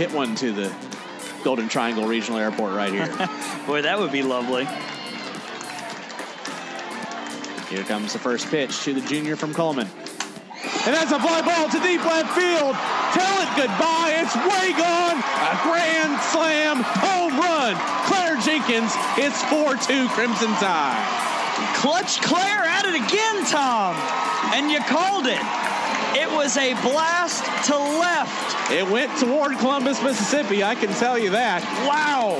Hit one to the Golden Triangle Regional Airport right here. Boy, that would be lovely. Here comes the first pitch to the junior from Coleman. And that's a fly ball to deep left field. Tell it goodbye. It's way gone. A grand slam home run. Claire Jenkins. It's 4 2 Crimson Tide. Clutch Claire at it again, Tom. And you called it. It was a blast to left. It went toward Columbus, Mississippi. I can tell you that. Wow.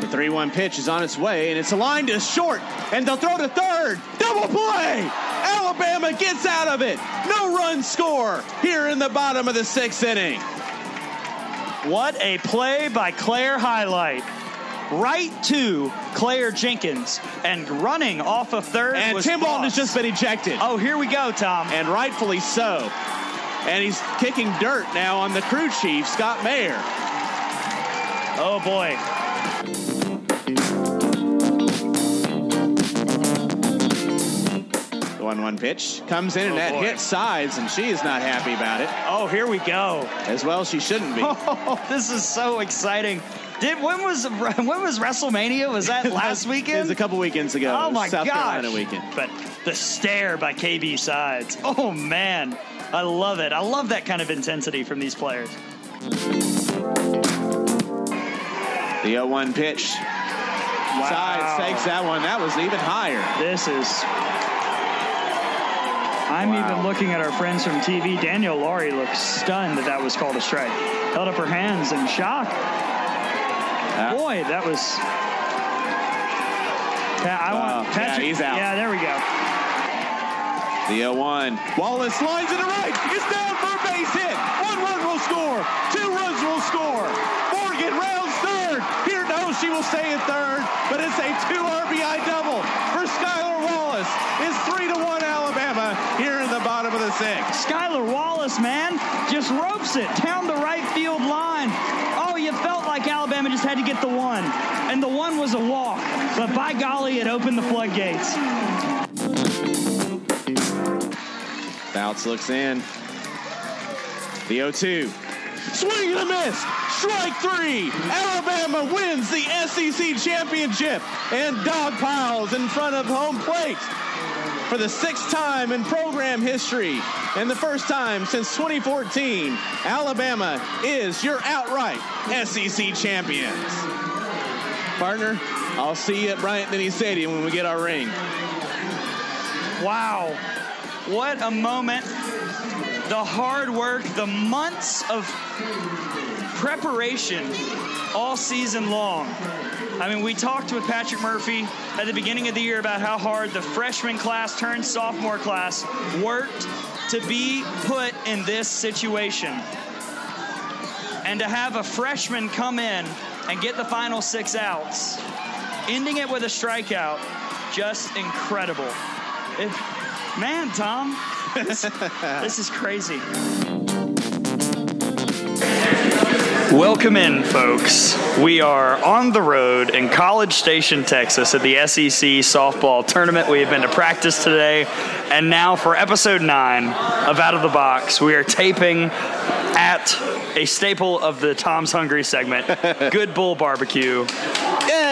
The 3 1 pitch is on its way, and it's a line to short, and they'll throw to third. Double play! Alabama gets out of it. No run score here in the bottom of the sixth inning. What a play by Claire Highlight. Right to Claire Jenkins. And running off of third And Tim Frost. has just been ejected, Oh, here we go, Tom. and rightfully so. And he's kicking dirt now on the crew chief, Scott Mayer. Oh, boy. The 1 1 pitch comes in, and Oh, that boy. hits sides, and she is not happy about it. Oh, here we go. As well, she shouldn't be. Oh, this is so exciting. Did when was when was WrestleMania? Was that last weekend? It was a couple weekends ago. Oh my South gosh! Carolina weekend. But the stare by KB Sides. Oh man, I love it. I love that kind of intensity from these players. The 0 1 pitch. Sides takes that one. That was even higher. This is. I'm Wow. even looking at our friends from TV. Danielle Lawrie looks stunned that that was called a strike. Held up her hands in shock. Uh, Boy, that was. Pat, I Wow. want Yeah, he's out. Yeah, there we go. The 0 1. Wallace lines it right. It's down for a base hit. One run will score. Two runs will score. Morgan rounds third. Here, no, she will stay at third, but it's a two RBI double for Skylar Wallace. It's 3 to 1 Alabama here in the bottom of the sixth. Skylar Wallace, man, just ropes it down the right field line. Oh, you felt like Alabama just had to get the one. And the one was a walk. But by golly, it opened the floodgates. Fouts looks in. The 0 2. Swing and a miss. Strike three. Alabama wins the SEC championship and dog piles in front of home plate for the sixth time in program history and the first time since 2014. Alabama is your outright SEC champions. Partner, I'll see you at Bryant Denny Stadium when we get our ring. Wow. What a moment. The hard work, the months of preparation all season long. I mean, we talked with Patrick Murphy at the beginning of the year about how hard the freshman class turned sophomore class worked to be put in this situation. And to have a freshman come in and get the final six outs, ending it with a strikeout, just incredible. It, man, Tom, this, this is crazy. Welcome in, folks. We are on the road in College Station, Texas at the SEC softball tournament. We have been to practice today, and now for episode nine of Out of the Box, we are taping at a staple of the Tom's Hungry segment, Good Bull Barbecue. Hey,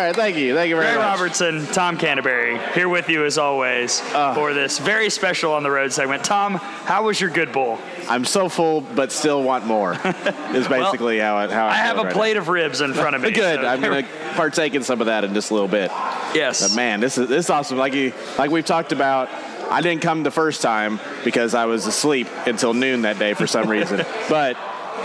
right. Thank you. Thank you very Ray much. Robertson, Tom Canterbury, here with you as always Uh. for this very special on the road segment. Tom, how was your Good Bull? I'm so full, but still want more. Is basically how I how I, I have a right plate of ribs in front of me. Good. so- I'm gonna partake in some of that in just a little bit. Yes. But man, this is this is awesome. Like you, like we've talked about. I didn't come the first time because I was asleep until noon that day for some reason. but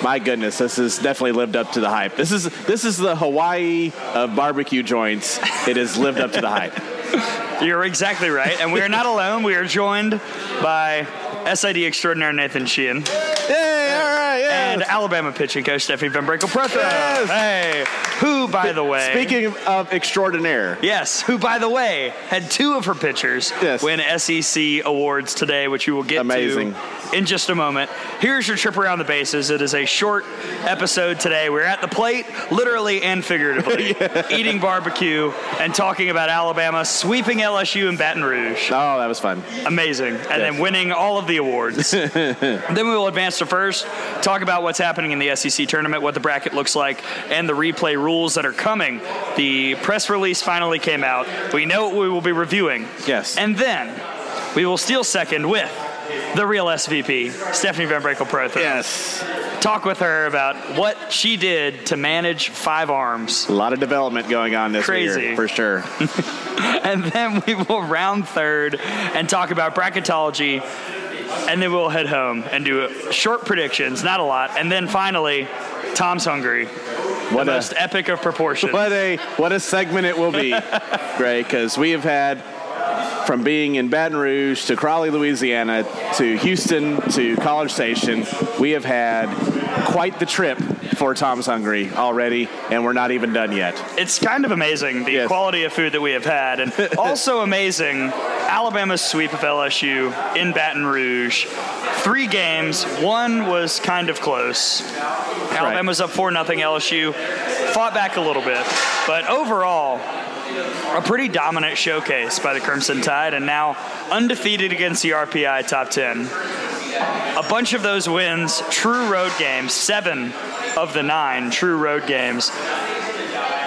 my goodness, this has definitely lived up to the hype. This is this is the Hawaii of barbecue joints. It has lived up to the hype. You're exactly right. And we are not alone. We are joined by SID extraordinaire Nathan Sheehan. Yay, all right, yeah. And Alabama pitching coach Stephanie VanBrakle. Yes. Hey, who, by the way. Speaking of extraordinaire. Yes, who, by the way, had two of her pitchers Yes. win SEC awards today, which we will get Amazing. to in just a moment. Here's your trip around the bases. It is a short episode today. We're at the plate, literally and figuratively, eating barbecue and talking about Alabama sweeping LSU in Baton Rouge. Oh, that was fun. Amazing. And then winning all of the awards. then we will advance to first, talk about what's happening in the SEC tournament, what the bracket looks like, and the replay rules that are coming. The press release finally came out. We know what we will be reviewing. Yes. And then we will steal second with the real SVP, Stephanie VanBrakle Prothro. Yes. Talk with her about what she did to manage five arms. A lot of development going on this Crazy. year, for sure. and then we will round third and talk about bracketology and then we'll head home and do short predictions not a lot. And then finally tom's hungry. What the a most epic of proportions. What a what a segment it will be, Gray, because we have had from being in Baton Rouge to Crowley, Louisiana, to Houston to College Station, we have had quite the trip for Tom's Hungry already, and we're not even done yet. it's kind of amazing the Yes. quality of food that we have had and also amazing alabama's sweep of lsu in baton rouge three games one was kind of close Alabama alabama's up 4 nothing lsu fought back a little bit but overall a pretty dominant showcase by the Crimson Tide, and now undefeated against the RPI top 10. A bunch of those wins, true road games, seven of the nine true road games.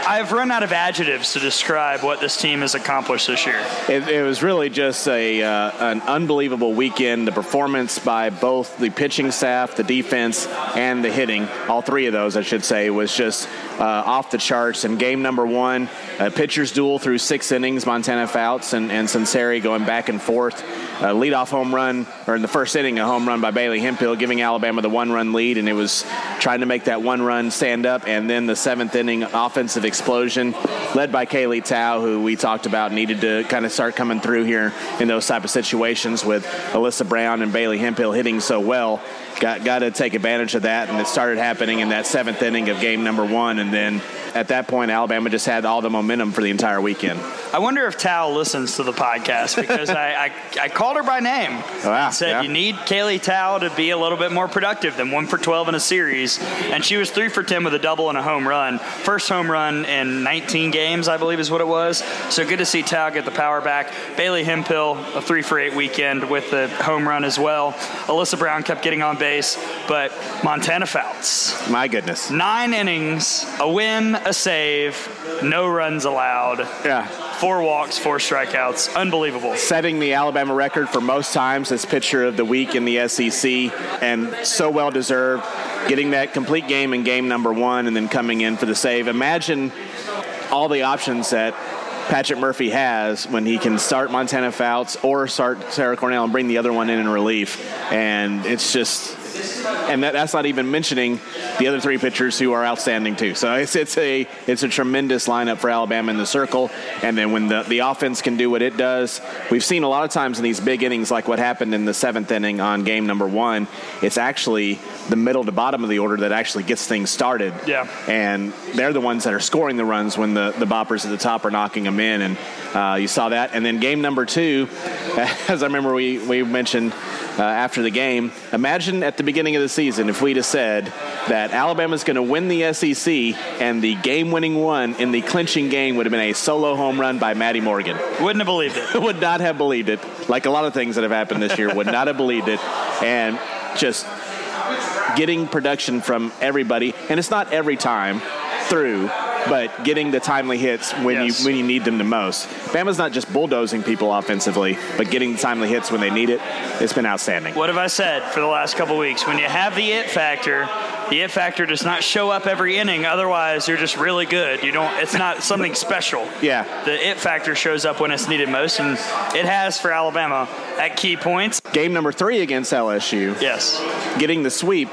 I've run out of adjectives to describe what this team has accomplished this year. It, it was really just a uh, an unbelievable weekend. The performance by both the pitching staff, the defense, and the hitting, all three of those, I should say, was just uh, off the charts. And game number one, a pitcher's duel through six innings, Montana Fouts and, and Sunseri going back and forth. A leadoff home run, or in the first inning, a home run by Bailey Hemphill, giving Alabama the one run lead. And it was trying to make that one run stand up. And then the seventh inning offensive explosion, led by Kaylee Tow, who we talked about needed to kind of start coming through here in those type of situations with Alyssa Brown and Bailey Hemphill hitting so well. Got got to take advantage of that, and it started happening in that seventh inning of game number one, and then at that point, Alabama just had all the momentum for the entire weekend. I wonder if Tow listens to the podcast because I, I, I called her by name. Oh, wow, said yeah. you need Kaylee Tow to be a little bit more productive than one for 12 in a series. And she was three for 10 with a double and a home run. First home run in 19 games, I believe is what it was. So good to see Tow get the power back. Bailey Hemphill, a three for eight weekend with the home run as well. Alyssa Brown kept getting on base, but Montana Fouts. My goodness, Nine innings, a win, a save, no runs allowed, yeah. four walks, four strikeouts. Unbelievable. setting the Alabama record for most times as pitcher of the week in the SEC, and so well deserved. Getting that complete game in game number one, and then coming in for the save. Imagine all the options that Patrick Murphy has when he can start Montana Fouts or start Sarah Cornell and bring the other one in in relief, and it's just. And that, that's not even mentioning the other three pitchers who are outstanding too. So it's it's a it's a tremendous lineup for Alabama in the circle. And then when the, the offense can do what it does, we've seen a lot of times in these big innings, like what happened in the seventh inning on game number one. It's actually the middle to bottom of the order that actually gets things started. Yeah. And they're the ones that are scoring the runs when the, the boppers at the top are knocking them in. And uh, you saw that. And then game number two, as I remember we, we mentioned uh, after the game, imagine at the beginning of the season if we'd have said that Alabama's going to win the SEC and the game winning one in the clinching game would have been a solo home run by Maddie Morgan. Wouldn't have believed it. would not have believed it. Like a lot of things that have happened this year, would not have believed it. And just getting production from everybody, and it's not every time through, but getting the timely hits when Yes. you when you need them the most. Bama's not just bulldozing people offensively, but getting the timely hits when they need it. It's been outstanding. What have I said for the last couple weeks? When you have the it factor, the it factor does not show up every inning. Otherwise, you're just really good. You don't. It's not something special. Yeah. The it factor shows up when it's needed most, and it has for Alabama at key points. Game number three against LSU, Yes. getting the sweep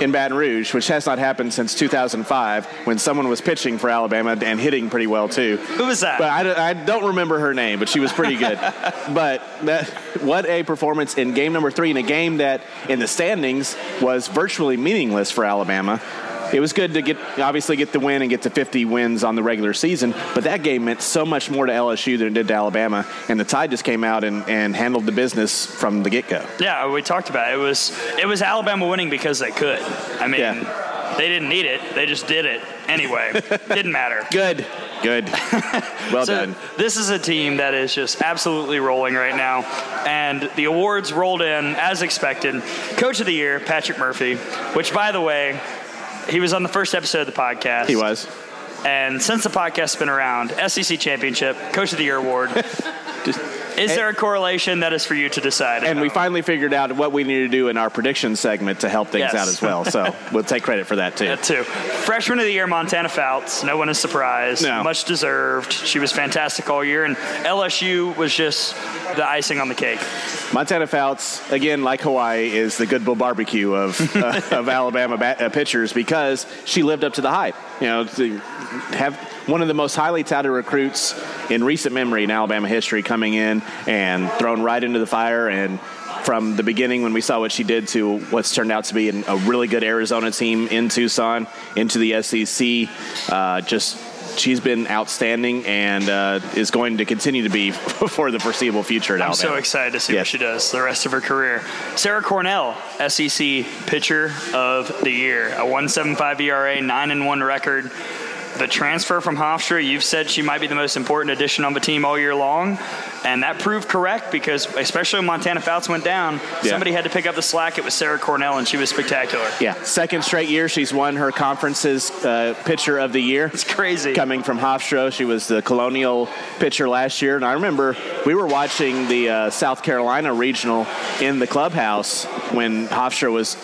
in Baton Rouge, which has not happened since 2005 when someone was pitching for Alabama and hitting pretty well too. Who was that? But I, I don't remember her name, but she was pretty good. but that, what a performance in game number three in a game that in the standings was virtually meaningless for Alabama it was good to get obviously get the win and get to 50 wins on the regular season, but that game meant so much more to LSU than it did to Alabama, and the Tide just came out and, and handled the business from the get go. Yeah, we talked about it. It was it was Alabama winning because they could. I mean, yeah. they didn't need it; they just did it anyway. didn't matter. Good. Good. Well so done. This is a team that is just absolutely rolling right now. And the awards rolled in as expected. Coach of the Year, Patrick Murphy, which, by the way, he was on the first episode of the podcast. He was. And since the podcast's been around, SEC Championship, Coach of the Year award. Is there a correlation that is for you to decide? And we finally figured out what we need to do in our prediction segment to help things yes. out as well. So we'll take credit for that too. That too. Freshman of the year, Montana Fouts. No one is surprised. No. Much deserved. She was fantastic all year, and LSU was just the icing on the cake. Montana Fouts, again, like Hawaii, is the Good Bull Barbecue of uh, of Alabama bat, uh, pitchers because she lived up to the hype. You know, to have one of the most highly touted recruits in recent memory in Alabama history coming in and thrown right into the fire and from the beginning when we saw what she did to what's turned out to be a really good Arizona team in Tucson into the SEC. Uh, just she's been outstanding and uh, is going to continue to be for the foreseeable future at I'm Alabama. so excited to see yes. what she does the rest of her career. Sarah Cornell, SEC Pitcher of the Year, a 1.75 ERA, nine and one record the transfer from Hofstra, you've said she might be the most important addition on the team all year long, and that proved correct because especially when Montana Fouts went down, yeah. somebody had to pick up the slack. It was Sarah Cornell, and she was spectacular. Yeah, second straight year she's won her conference's uh, pitcher of the year. It's crazy. Coming from Hofstra, she was the Colonial pitcher last year, and I remember we were watching the uh, South Carolina regional in the clubhouse when Hofstra was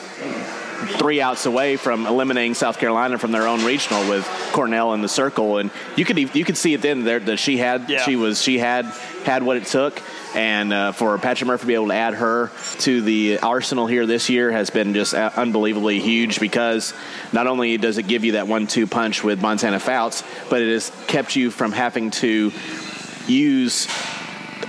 three outs away from eliminating South Carolina from their own regional with Cornell in the circle, and you could you could see it then there that she had yeah. she was she had had what it took, and uh, for Patrick Murphy to be able to add her to the arsenal here this year has been just unbelievably huge because not only does it give you that one-two punch with Montana Fouts, but it has kept you from having to use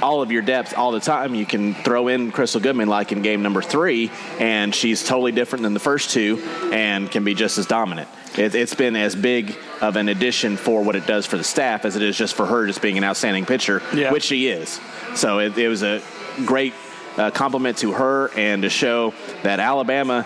all of your depth all the time. You can throw in Krystal Goodman like in game number three, and she's totally different than the first two and can be just as dominant. It, has been as big of an addition for what it does for the staff as it is just for her just being an outstanding pitcher, yeah. which she is. So it, it was a great uh, compliment to her and to show that Alabama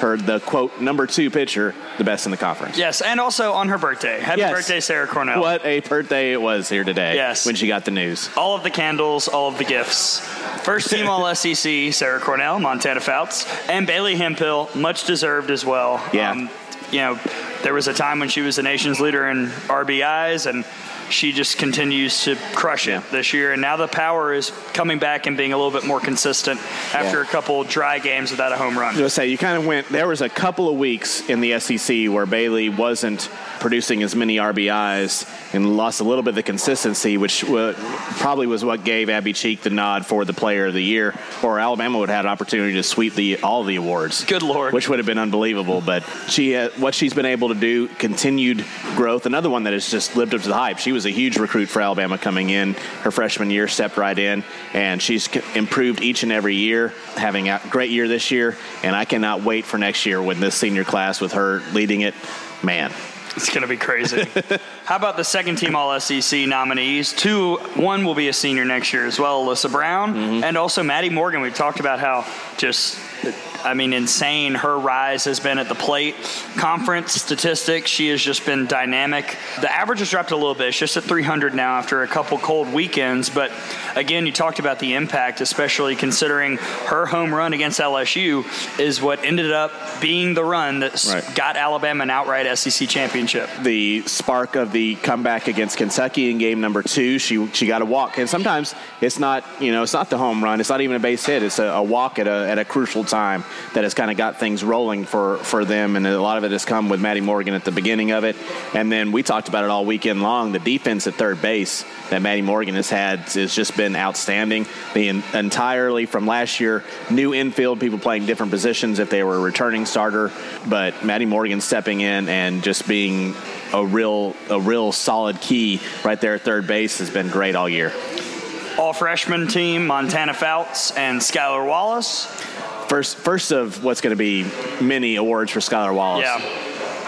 heard the quote number two pitcher, the best in the conference. Yes, and also on her birthday. Happy yes. birthday, Sarah Cornell. What a birthday it was here today. Yes. When she got the news. All of the candles, all of the gifts. First team All SEC, Sarah Cornell, Montana Fouts, and Bailey Hemphill, much deserved as well. Yeah. Um, you know, there was a time when she was the nation's leader in RBIs and she just continues to crush it this year. And now the power is coming back and being a little bit more consistent after yeah. a couple dry games without a home run. I was say you kind of went. There was a couple of weeks in the SEC where Bailey wasn't producing as many RBIs and lost a little bit of the consistency, which probably was what gave Abbey Cheek the nod for the Player of the Year, or Alabama would have had an opportunity to sweep the all the awards. Good lord, which would have been unbelievable. But she, uh, what she's been able to do, continued growth. Another one that has just lived up to the hype. She was a huge recruit for Alabama coming in her freshman year, stepped right in, and she's improved each and every year, having a great year this year. And I cannot wait for next year with this senior class with her leading it. Man, it's going to be crazy. How about the second team All SEC nominees? Two, one will be a senior next year as well, Alyssa Brown, mm-hmm. and also Maddie Morgan. We've talked about how just I mean, insane. Her rise has been at the plate. Conference statistics, she has just been dynamic. The average has dropped a little bit. It's just at 300 now after a couple cold weekends. But again, you talked about the impact, especially considering her home run against LSU is what ended up being the run that right. got Alabama an outright SEC championship. The spark of the comeback against Kentucky in game number two, she she got a walk. And sometimes it's not, you know, it's not the home run. It's not even a base hit. It's a, a walk at a, at a crucial time time that has kind of got things rolling for, for them. And a lot of it has come with Maddie Morgan at the beginning of it. And then we talked about it all weekend long. The defense at third base that Maddie Morgan has had has just been outstanding. The entirely from last year, new infield, people playing different positions if they were a returning starter. But Maddie Morgan stepping in and just being a real a real solid key right there at third base has been great all year. All freshman team, Montana Fouts and Skylar Wallace. First, first of what's going to be many awards for Skylar Wallace. Yeah.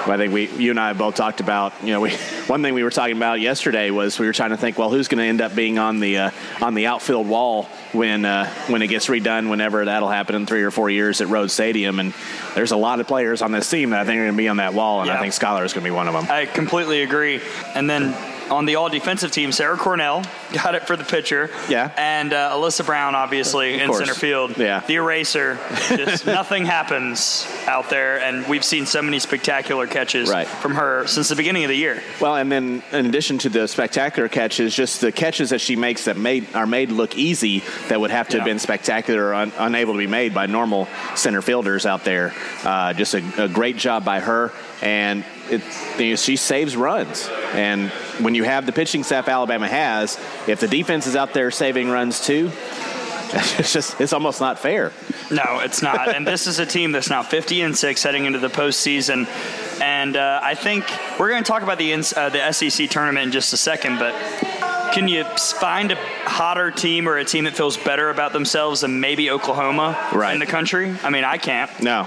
I think we, you and I have both talked about, you know, we, one thing we were talking about yesterday was we were trying to think, well, who's going to end up being on the uh, on the outfield wall when uh, when it gets redone, whenever that'll happen in three or four years at Rhoads Stadium. And there's a lot of players on this team that I think are going to be on that wall, and yeah. I think Skylar is going to be one of them. I completely agree. And then on the all defensive team, Sarah Cornell got it for the pitcher. Yeah. And uh, Alyssa Brown, obviously, of in course. center field. Yeah. The eraser. Just nothing happens out there. And we've seen so many spectacular catches right. from her since the beginning of the year. Well, and then in addition to the spectacular catches, just the catches that she makes that made are made look easy that would have to yeah. have been spectacular or un, unable to be made by normal center fielders out there. Uh, just a, a great job by her. And it, you know, she saves runs. And when you have the pitching staff Alabama has, if the defense is out there saving runs too, it's just it's almost not fair. No, it's not. and this is a team that's now 50 and six heading into the postseason. And uh, I think we're going to talk about the uh, the SEC tournament in just a second, but can you find a hotter team or a team that feels better about themselves than maybe Oklahoma right. in the country? I mean, I can't. No,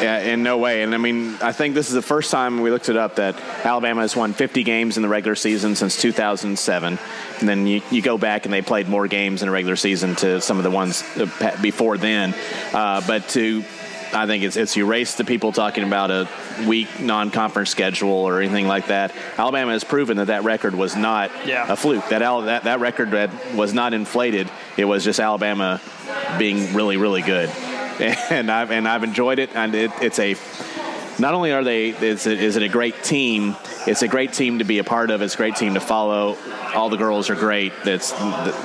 in no way. And I mean, I think this is the first time we looked it up that Alabama has won 50 games in the regular season since 2007. And then you, you go back and they played more games in a regular season to some of the ones uh, before then. Uh, but to I think it's it's erased the people talking about a weak non-conference schedule or anything like that. Alabama has proven that that record was not yeah. a fluke. That that that record was not inflated. It was just Alabama being really really good, and I've and I've enjoyed it. And it, it's a not only are they is it, is it a great team, it's a great team to be a part of. It's a great team to follow. All the girls are great. That's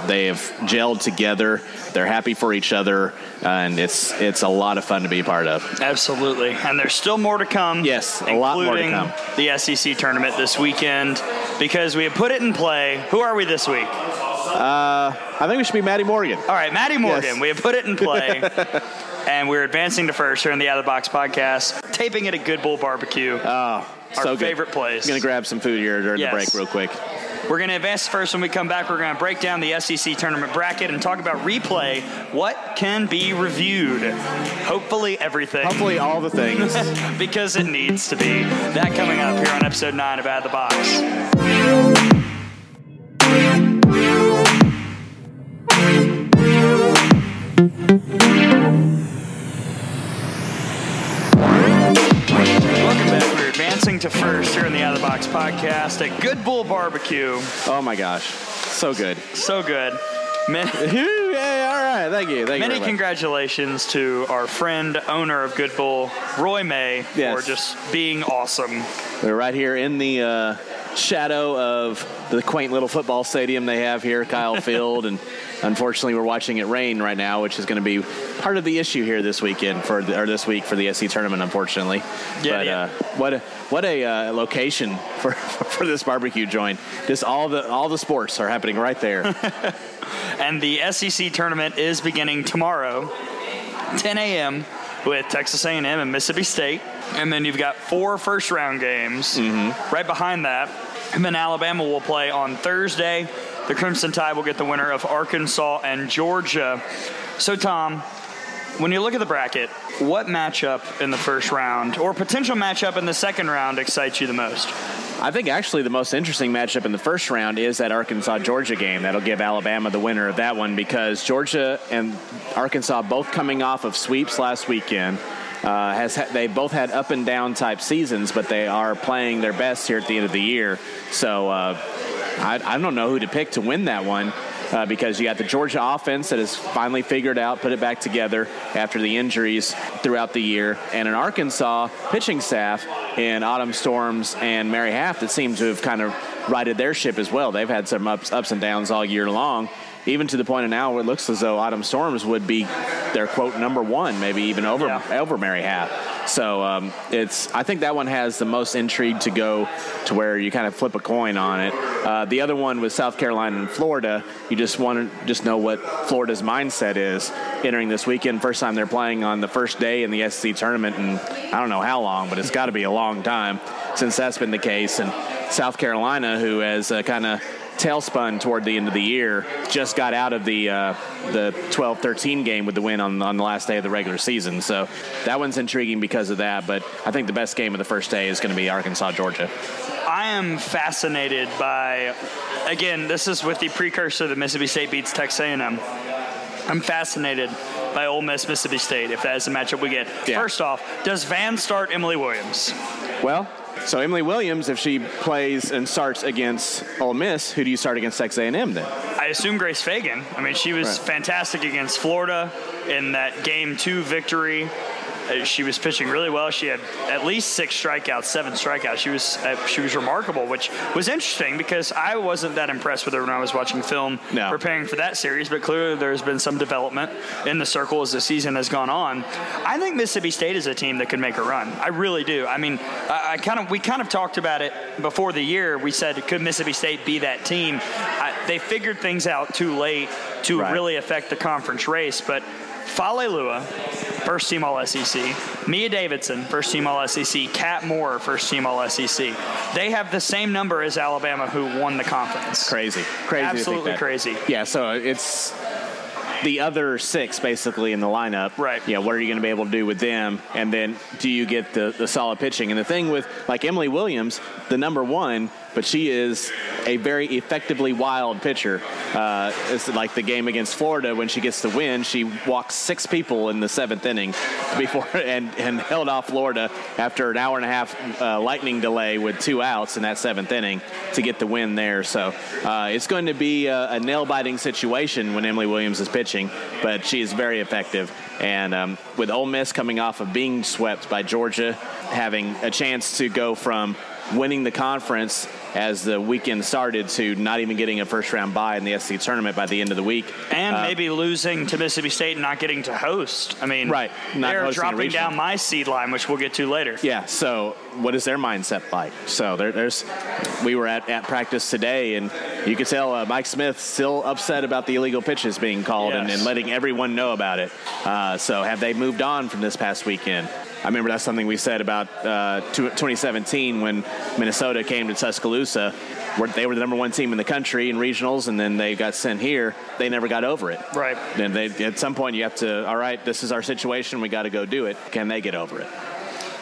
they have gelled together. They're happy for each other, and it's it's a lot of fun to be a part of. Absolutely, and there's still more to come. Yes, a lot more to come. The SEC tournament this weekend because we have put it in play. Who are we this week? Uh, I think we should be Maddie Morgan. All right, Maddie Morgan. Yes. We have put it in play. and we're advancing to first here in the Out of the Box podcast, taping at a Good Bull Barbecue. Oh, our so favorite place. I'm gonna grab some food here during yes. the break, real quick. We're going to advance first. When we come back, we're going to break down the SEC tournament bracket and talk about replay. What can be reviewed? Hopefully, everything. Hopefully, all the things. because it needs to be. That coming up here on episode 9 of Out of the Box. To first here in the Out of the Box podcast at Good Bull Barbecue. Oh my gosh, so good, so good. Man- yeah, all right, thank you. Thank many you congratulations to our friend, owner of Good Bull, Roy May, yes. for just being awesome. We're right here in the uh, shadow of the quaint little football stadium they have here, Kyle Field, and unfortunately, we're watching it rain right now, which is going to be part of the issue here this weekend for the, or this week for the SC tournament. Unfortunately, yeah, but yeah. Uh, what a, what a uh, location for for this barbecue joint. Just all the all the sports are happening right there. and the SEC tournament is beginning tomorrow, 10 a.m. with Texas A&M and Mississippi State, and then you've got four first round games mm-hmm. right behind that. And then Alabama will play on Thursday. The Crimson Tide will get the winner of Arkansas and Georgia. So, Tom, when you look at the bracket, what matchup in the first round or potential matchup in the second round excites you the most? I think actually the most interesting matchup in the first round is that Arkansas Georgia game. That'll give Alabama the winner of that one because Georgia and Arkansas both coming off of sweeps last weekend. Uh, has ha- they both had up and down type seasons, but they are playing their best here at the end of the year. So uh, I, I, don't know who to pick to win that one. Uh, because you got the Georgia offense that has finally figured out, put it back together after the injuries throughout the year, and an Arkansas pitching staff in Autumn Storms and Mary Haff that seem to have kind of righted their ship as well. They've had some ups, ups and downs all year long, even to the point of now where it looks as though Autumn Storms would be their quote number one, maybe even over Yeah. over Mary Haff. So um, it's I think that one has the most intrigue to go to where you kind of flip a coin on it. Uh, the other one was South Carolina and Florida. You just want to just know what Florida's mindset is entering this weekend. First time they're playing on the first day in the SEC tournament, and I don't know how long, but it's got to be a long time since that's been the case. And South Carolina, who has uh, kind of tailspun toward the end of the year, just got out of the uh, the 12-13 game with the win on, on the last day of the regular season. So that one's intriguing because of that. But I think the best game of the first day is going to be Arkansas Georgia. I am fascinated by, again, this is with the precursor that Mississippi State beats Texas A&M. I'm fascinated by Ole Miss Mississippi State if that is the matchup we get. Yeah. First off, does Van start Emily Williams? Well, so Emily Williams, if she plays and starts against Ole Miss, who do you start against Texas A&M then? I assume Grace Fagan. I mean, she was Right. fantastic against Florida in that game two victory. Uh, She was pitching really well. She had at least six strikeouts, seven strikeouts. She was uh, she was remarkable, which was interesting because I wasn't that impressed with her when I was watching film No. preparing for that series. But clearly, there's been some development in the circle as the season has gone on. I think Mississippi State is a team that could make a run. I really do. I mean, I, I kind of we kind of talked about it before the year. We said could Mississippi State be that team? I, they figured things out too late to Right. really affect the conference race, but. Fa Leilua, first team All SEC. Mia Davidson, first team All SEC. Kat Moore, first team All SEC. They have the same number as Alabama, who won the conference. Crazy, crazy, Absolutely crazy. Yeah, so it's the other six basically in the lineup. Right. Yeah, what are you going to be able to do with them? And then do you get the, the solid pitching? And the thing with like Emily Williams, the number one, but she is a very effectively wild pitcher. Uh, it's like the game against Florida when she gets the win, she walks six people in the seventh inning before and, and held off Florida after an hour and a half uh, lightning delay with two outs in that seventh inning to get the win there. So uh, it's going to be a, a nail biting situation when Emily Williams is pitching, but she is very effective. And um, with Ole Miss coming off of being swept by Georgia, having a chance to go from winning the conference as the weekend started to not even getting a first round bye in the SC tournament by the end of the week. And Uh, maybe losing to Mississippi State and not getting to host. I mean, Right, they're dropping down my seed line, which we'll get to later. Yeah. So, what is their mindset like? So, there, there's. We were at, at practice today, and you could tell uh, Mike Smith still upset about the illegal pitches being called and, and letting everyone know about it. Uh, so, have they moved on from this past weekend? I remember that's something we said about uh, 2017 when Minnesota came to Tuscaloosa. Where they were the number one team in the country in regionals, and then they got sent here. They never got over it. Right. And they, at some point, you have to. All right, this is our situation. We got to go do it. Can they get over it?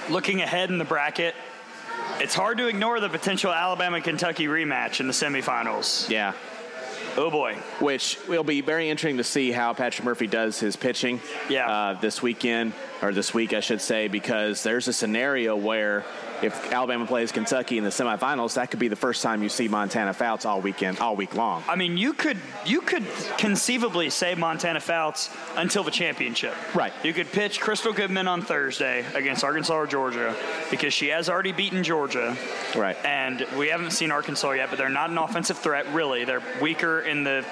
Looking ahead in the bracket, it's hard to ignore the potential Alabama Kentucky rematch in the semifinals. Yeah. Oh boy. which will be very interesting to see how Patrick Murphy does his pitching Yeah. uh, this weekend, or this week, I should say, because there's a scenario where if Alabama plays Kentucky in the semifinals, that could be the first time you see Montana Fouts all weekend, all week long. I mean, you could you could conceivably say Montana Fouts until the championship. Right. You could pitch Krystal Goodman on Thursday against Arkansas or Georgia because she has already beaten Georgia. Right. And we haven't seen Arkansas yet, but they're not an offensive threat, really. They're weaker in the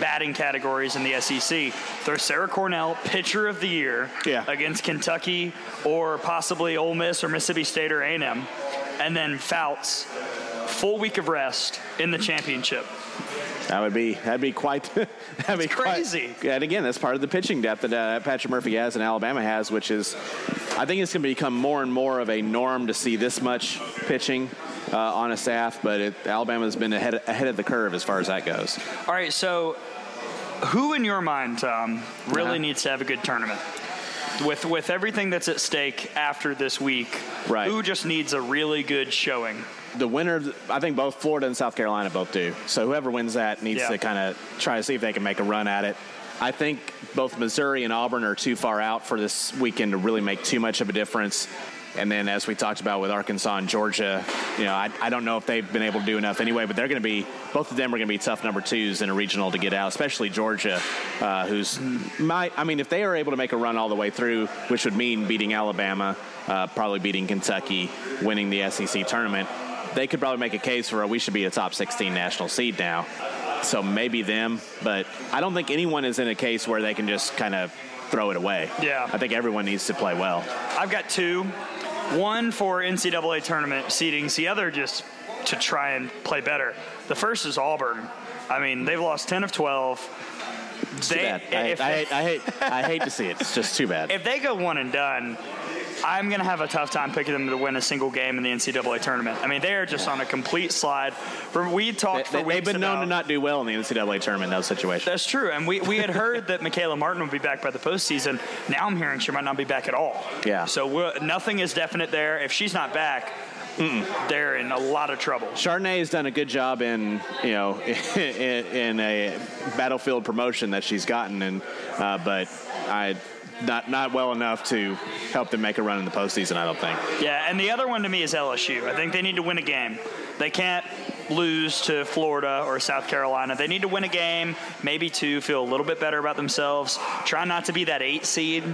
batting categories in the SEC. There's Sarah Cornell, pitcher of the year, Yeah. against Kentucky or possibly Ole Miss or Mississippi State or A&M. And then Fouts, full week of rest in the championship. That would be that'd be quite that'd be quite- crazy. and again, that's part of the pitching depth that uh, Patrick Murphy has and Alabama has, which is I think it's going to become more and more of a norm to see this much pitching uh, on a staff. But it, Alabama's been ahead ahead of the curve as far as that goes. All right, so who in your mind, Tom, really Uh-huh. needs to have a good tournament? With with everything that's at stake after this week, Right. who just needs a really good showing? the winner, I think both Florida and South Carolina both do. So whoever wins that needs Yeah. to kind of try to see if they can make a run at it. I think both Missouri and Auburn are too far out for this weekend to really make too much of a difference. And then, as we talked about with Arkansas and Georgia, you know, I, I don't know if they've been able to do enough anyway, but they're going to be, both of them are going to be tough number twos in a regional to get out, especially Georgia, uh, who's, might, I mean, if they are able to make a run all the way through, which would mean beating Alabama, uh, probably beating Kentucky, winning the SEC tournament, they could probably make a case for we should be a top 16 national seed now. so maybe them. But I don't think anyone is in a case where they can just kind of throw it away. Yeah. I think everyone needs to play well. I've got two. One for NCAA tournament seedings, the other just to try and play better. The first is Auburn. I mean, they've lost 10 of 12. It's too bad. I, if I, they- I hate I hate to see it. It's just too bad. if they go one and done, I'm going to have a tough time picking them to win a single game in the NCAA tournament. I mean, they are just on a complete slide. For- We talked for They, weeks have been known about- to not do well in the NCAA tournament in those situations. That's true, and we, we had heard that Michaela Martin would be back by the postseason. Now I'm hearing she might not be back at all. Yeah. So we're, nothing is definite there. If she's not back, they're in a lot of trouble. Chardonnay has done a good job in you know in, in a battlefield promotion that she's gotten, and uh, but I not not well enough to help them make a run in the postseason. I don't think. Yeah, and the other one to me is LSU. I think they need to win a game. They can't lose to Florida or South Carolina. They need to win a game, maybe two, feel a little bit better about themselves. Try not to be that eight seed.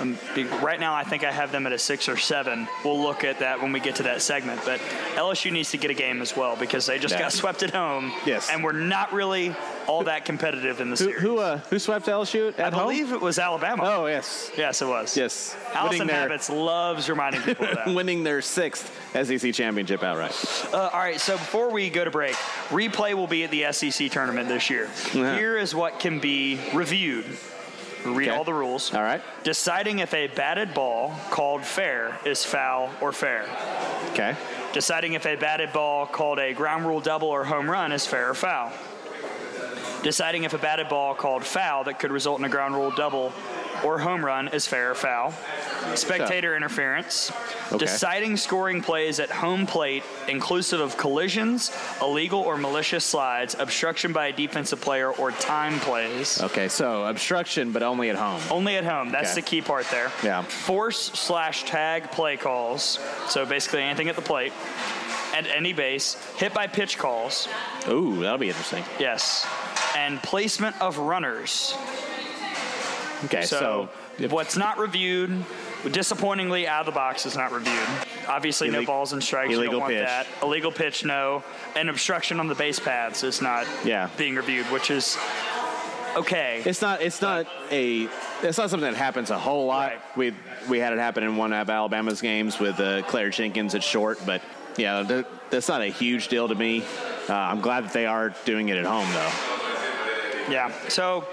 Um, right now, I think I have them at a six or seven. We'll look at that when we get to that segment. But LSU needs to get a game as well because they just got swept at home. Yes. And we're not really all that competitive in the Who series. who, uh, who swept LSU at I home? I believe it was Alabama. Oh yes, Yes, it was. yes. Allison their Habits loves reminding people of that. winning their sixth SEC championship outright. Uh, all right, so before we go to break, replay will be at the SEC tournament this year. Yeah. Here is what can be reviewed. Read Okay. all the rules. All right. Deciding if a batted ball called fair is foul or fair. Okay. Deciding if a batted ball called a ground rule double or home run is fair or foul. Deciding if a batted ball called foul that could result in a ground rule double or home run is fair or foul. Spectator interference. Okay. Deciding scoring plays at home plate, inclusive of collisions, illegal or malicious slides, obstruction by a defensive player, or time plays. Okay. So obstruction, but only at home. Only at home. That's Okay. the key part there. Yeah. Force slash tag play calls. So basically anything at the plate. At any base. Hit by pitch calls. Ooh, that'll be interesting. Yes. And placement of runners. Okay. So, So, what's not reviewed, disappointingly out of the box is not reviewed. Obviously, no balls and strikes. You illegal don't want pitch. that. Illegal pitch, no. And obstruction on the base paths is not Yeah. being reviewed, which is okay. It's not. It's not a. It's not something that happens a whole lot. Right. We we had it happen in one of Alabama's games with uh, Claire Jenkins at short, but yeah, th- that's not a huge deal to me. Uh, I'm glad that they are doing it at home, though. Yeah. So,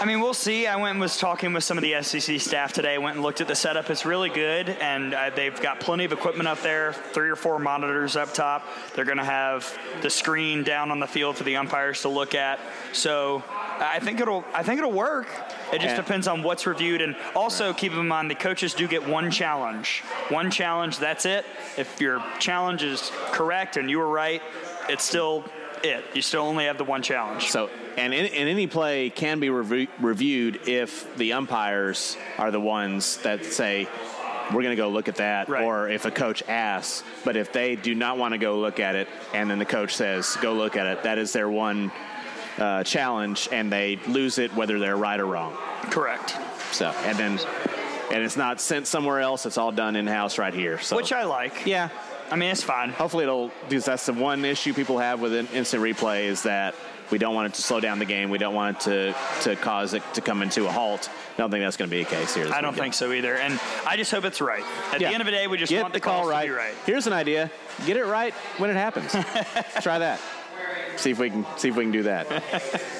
I mean, we'll see. I went and was talking with some of the SEC staff today. Went and looked at the setup. It's really good, and uh, they've got plenty of equipment up there. Three or four monitors up top. They're going to have the screen down on the field for the umpires to look at. So, I think it'll. I think it'll work. It just And- depends on what's reviewed, and also keep in mind the coaches do get one challenge. One challenge. That's it. If your challenge is correct and you were right, it's still it. You still only have the one challenge. So, and, in, and any play can be reviewed if the umpires are the ones that say, we're going to go look at that, Right. or if a coach asks. But if they do not want to go look at it, and then the coach says, go look at it, that is their one uh, challenge, and they lose it whether they're right or wrong. Correct. So, and then, and it's not sent somewhere else, it's all done in house right here. So, Which I like. yeah, I mean, it's fine. hopefully it'll because that's the one issue people have with in- instant replay is that we don't want it to slow down the game. We don't want it to to cause it to come into a halt. I don't think that's going to be a case here. I don't weekend. think so either. And I just hope it's right. At Yeah. the end of the day, we just Get want the call right. to be right. Here's an idea: get it right when it happens. Try that. See if we can see if we can do that.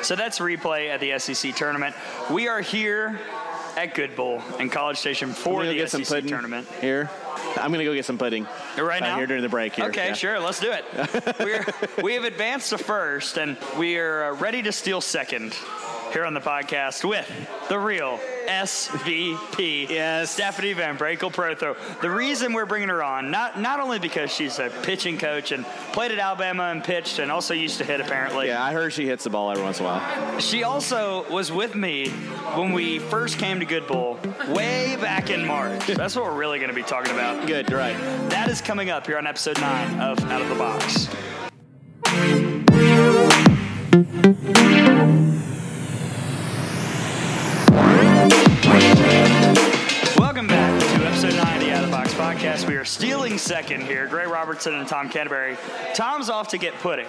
So that's replay at the SEC tournament. We are here at Good Bull in College Station for the get some SEC pudding tournament. here. I'm going to go get some pudding Right uh, now? here during the break. Here. Okay, Yeah. sure, let's do it. We're, we have advanced to first, and we are uh, ready to steal second here on the podcast with the real SVP, Yes. Stephanie VanBrakle Prothro. The reason we're bringing her on, not not only because she's a pitching coach and played at Alabama and pitched, and also used to hit apparently. Yeah, I heard she hits the ball every once in a while. She also was with me when we first came to Good Bull way back in March. That's what we're really going to be talking about. Good, right. That is coming up here on episode nine of Out of the Box. We are stealing second here. Gray Robertson and Tom Canterbury. Tom's off to get pudding.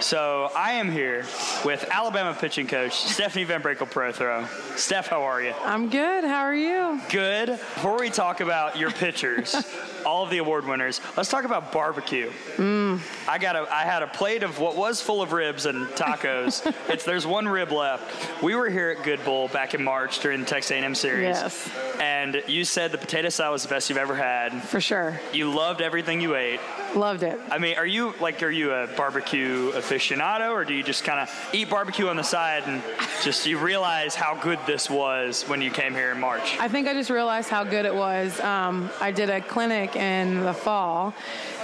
So I am here with Alabama pitching coach Stephanie VanBrakle Prothro. Steph, how are you? I'm good. How are you? Good. Before we talk about your pitchers, all of the award winners, let's talk about barbecue. Mm. I got a, I had a plate of what was full of ribs and tacos. it's there's one rib left. We were here at Good Bull back in March during the Texas A&M series. Yes. And you said the potato salad was the best you've ever had. For sure. You loved everything you ate. Loved it. I mean, are you like are you a barbecue aficionado or do you just kind of eat barbecue on the side and just you realize how good this was when you came here in March? I think I just realized how good it was. Um, I did a clinic in the fall,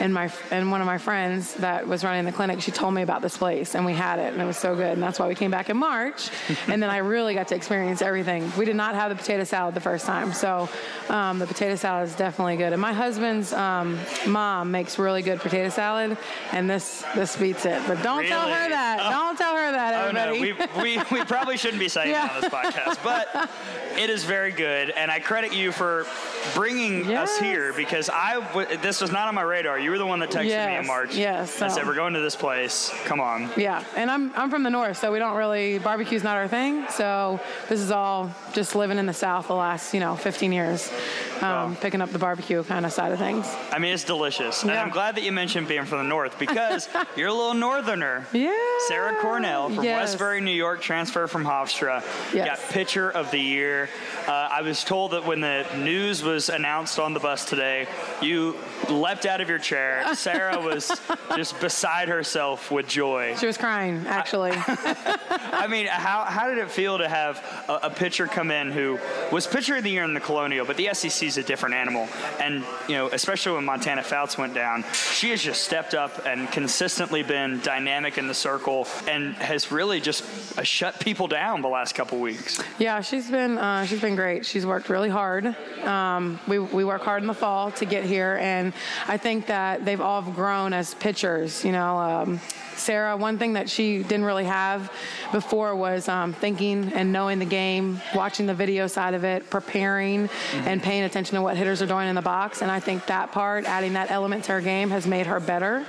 and my and one of my friends that was running the clinic, she told me about this place, and we had it, and it was so good, and that's why we came back in March, and then I really got to experience everything. We did not have the potato salad the first time, so um, the potato salad is definitely good. And my husband's um, mom makes really good potato salad, and this this beats it. But don't tell her that. Oh. Don't tell her that, Oh no, everybody. we, we, we probably shouldn't be saying Yeah. that on this podcast, but it is very good, and I credit you for bringing us here because I w- this was not on my radar. You were the one that texted me in March. yes, so- said we're going to this place. Come on. Yeah, and I'm I'm from the north, so we don't really barbecue's not our thing. So this is all just living in the south the last you know 15 years, um, picking up the barbecue kind of side of things. I mean, it's delicious, and I'm glad that you mentioned being from the north because you're a little northerner. Yeah. Sarah Cornell from Yes. Westbury, New York, transfer from Hofstra. Yes. Got pitcher of the year. Uh, I was told that when the news was announced on the bus today, you leapt out of your chair. Sarah was just beside herself with joy. She was crying actually. I mean, how, how did it feel to have a, a pitcher come in who was pitcher of the year in the Colonial, but the SEC is a different animal. And, you know, especially when Montana Fouts went down, she has just stepped up and consistently been dynamic in the circle and has really just uh, shut people down the last couple weeks. yeah, she's been uh, she's been great. She's worked really hard. Um, we we work hard in the fall to get here, and I think that they've all grown as pitchers. You know. Um, Sarah, one thing that she didn't really have before was um, thinking and knowing the game, watching the video side of it, preparing, and paying attention to what hitters are doing in the box. And I think that part, adding that element to her game, has made her better.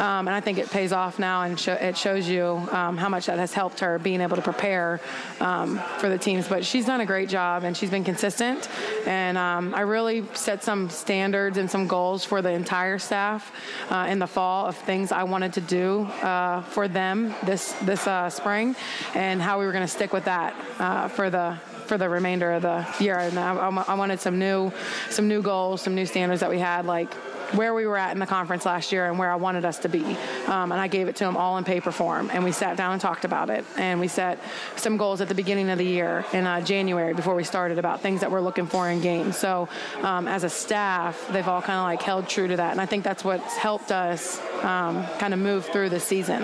Um, and I think it pays off now, and it shows you um, how much that has helped her being able to prepare um, for the teams. But she's done a great job, and she's been consistent. And um, I really set some standards and some goals for the entire staff uh, in the fall of things I wanted to do uh, for them this this uh, spring, and how we were going to stick with that uh, for the for the remainder of the year. And I, I wanted some new some new goals, some new standards that we had, like where we were at in the conference last year and where I wanted us to be. Um, and I gave it to them all in paper form. And we sat down and talked about it. And we set some goals at the beginning of the year in uh, January before we started about things that we're looking for in games. So um, as a staff, they've all kind of like held true to that. And I think that's what's helped us um, kind of move through the season.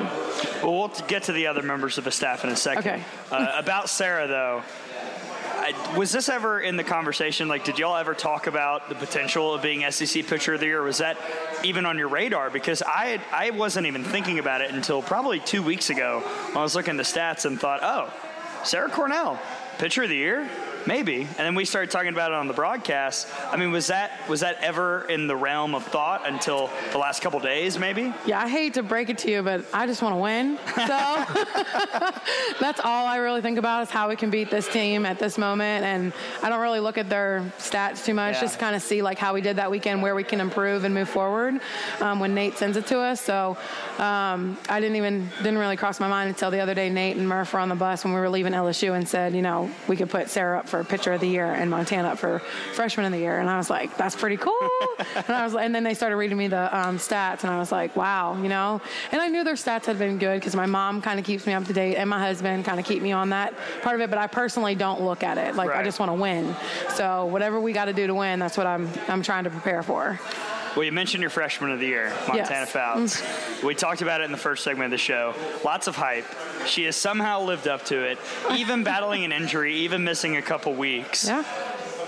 Well, we'll get to the other members of the staff in a second. Okay. uh, about Sarah, though, was this ever in the conversation? Like, did y'all ever talk about the potential of being SEC Pitcher of the Year? Was that even on your radar? Because I I wasn't even thinking about it until probably two weeks ago. I was looking at the stats and thought, oh, Sarah Cornell, Pitcher of the Year. Maybe, and then we started talking about it on the broadcast. I mean, was that was that ever in the realm of thought until the last couple days? Maybe. Yeah, I hate to break it to you, but I just want to win. So that's all I really think about is how we can beat this team at this moment. And I don't really look at their stats too much, Yeah. just kind of see like how we did that weekend, where we can improve and move forward um, when Nate sends it to us. So um, I didn't even didn't really cross my mind until the other day. Nate and Murph were on the bus when we were leaving LSU and said, you know, we could put Sarah up for pitcher of the year and Montana for freshman of the year. And I was like, that's pretty cool. and I was, and then they started reading me the um, stats, and I was like, wow, you know. And I knew their stats had been good because my mom kind of keeps me up to date, and my husband kind of keep me on that part of it. But I personally don't look at it like I just want to win. So whatever we got to do to win, that's what I'm I'm trying to prepare for. Well, you mentioned your freshman of the year, Montana Yes. Fouts. we talked about it in the first segment of the show. Lots of hype. She has somehow lived up to it, even battling an injury, even missing a couple weeks. Yeah.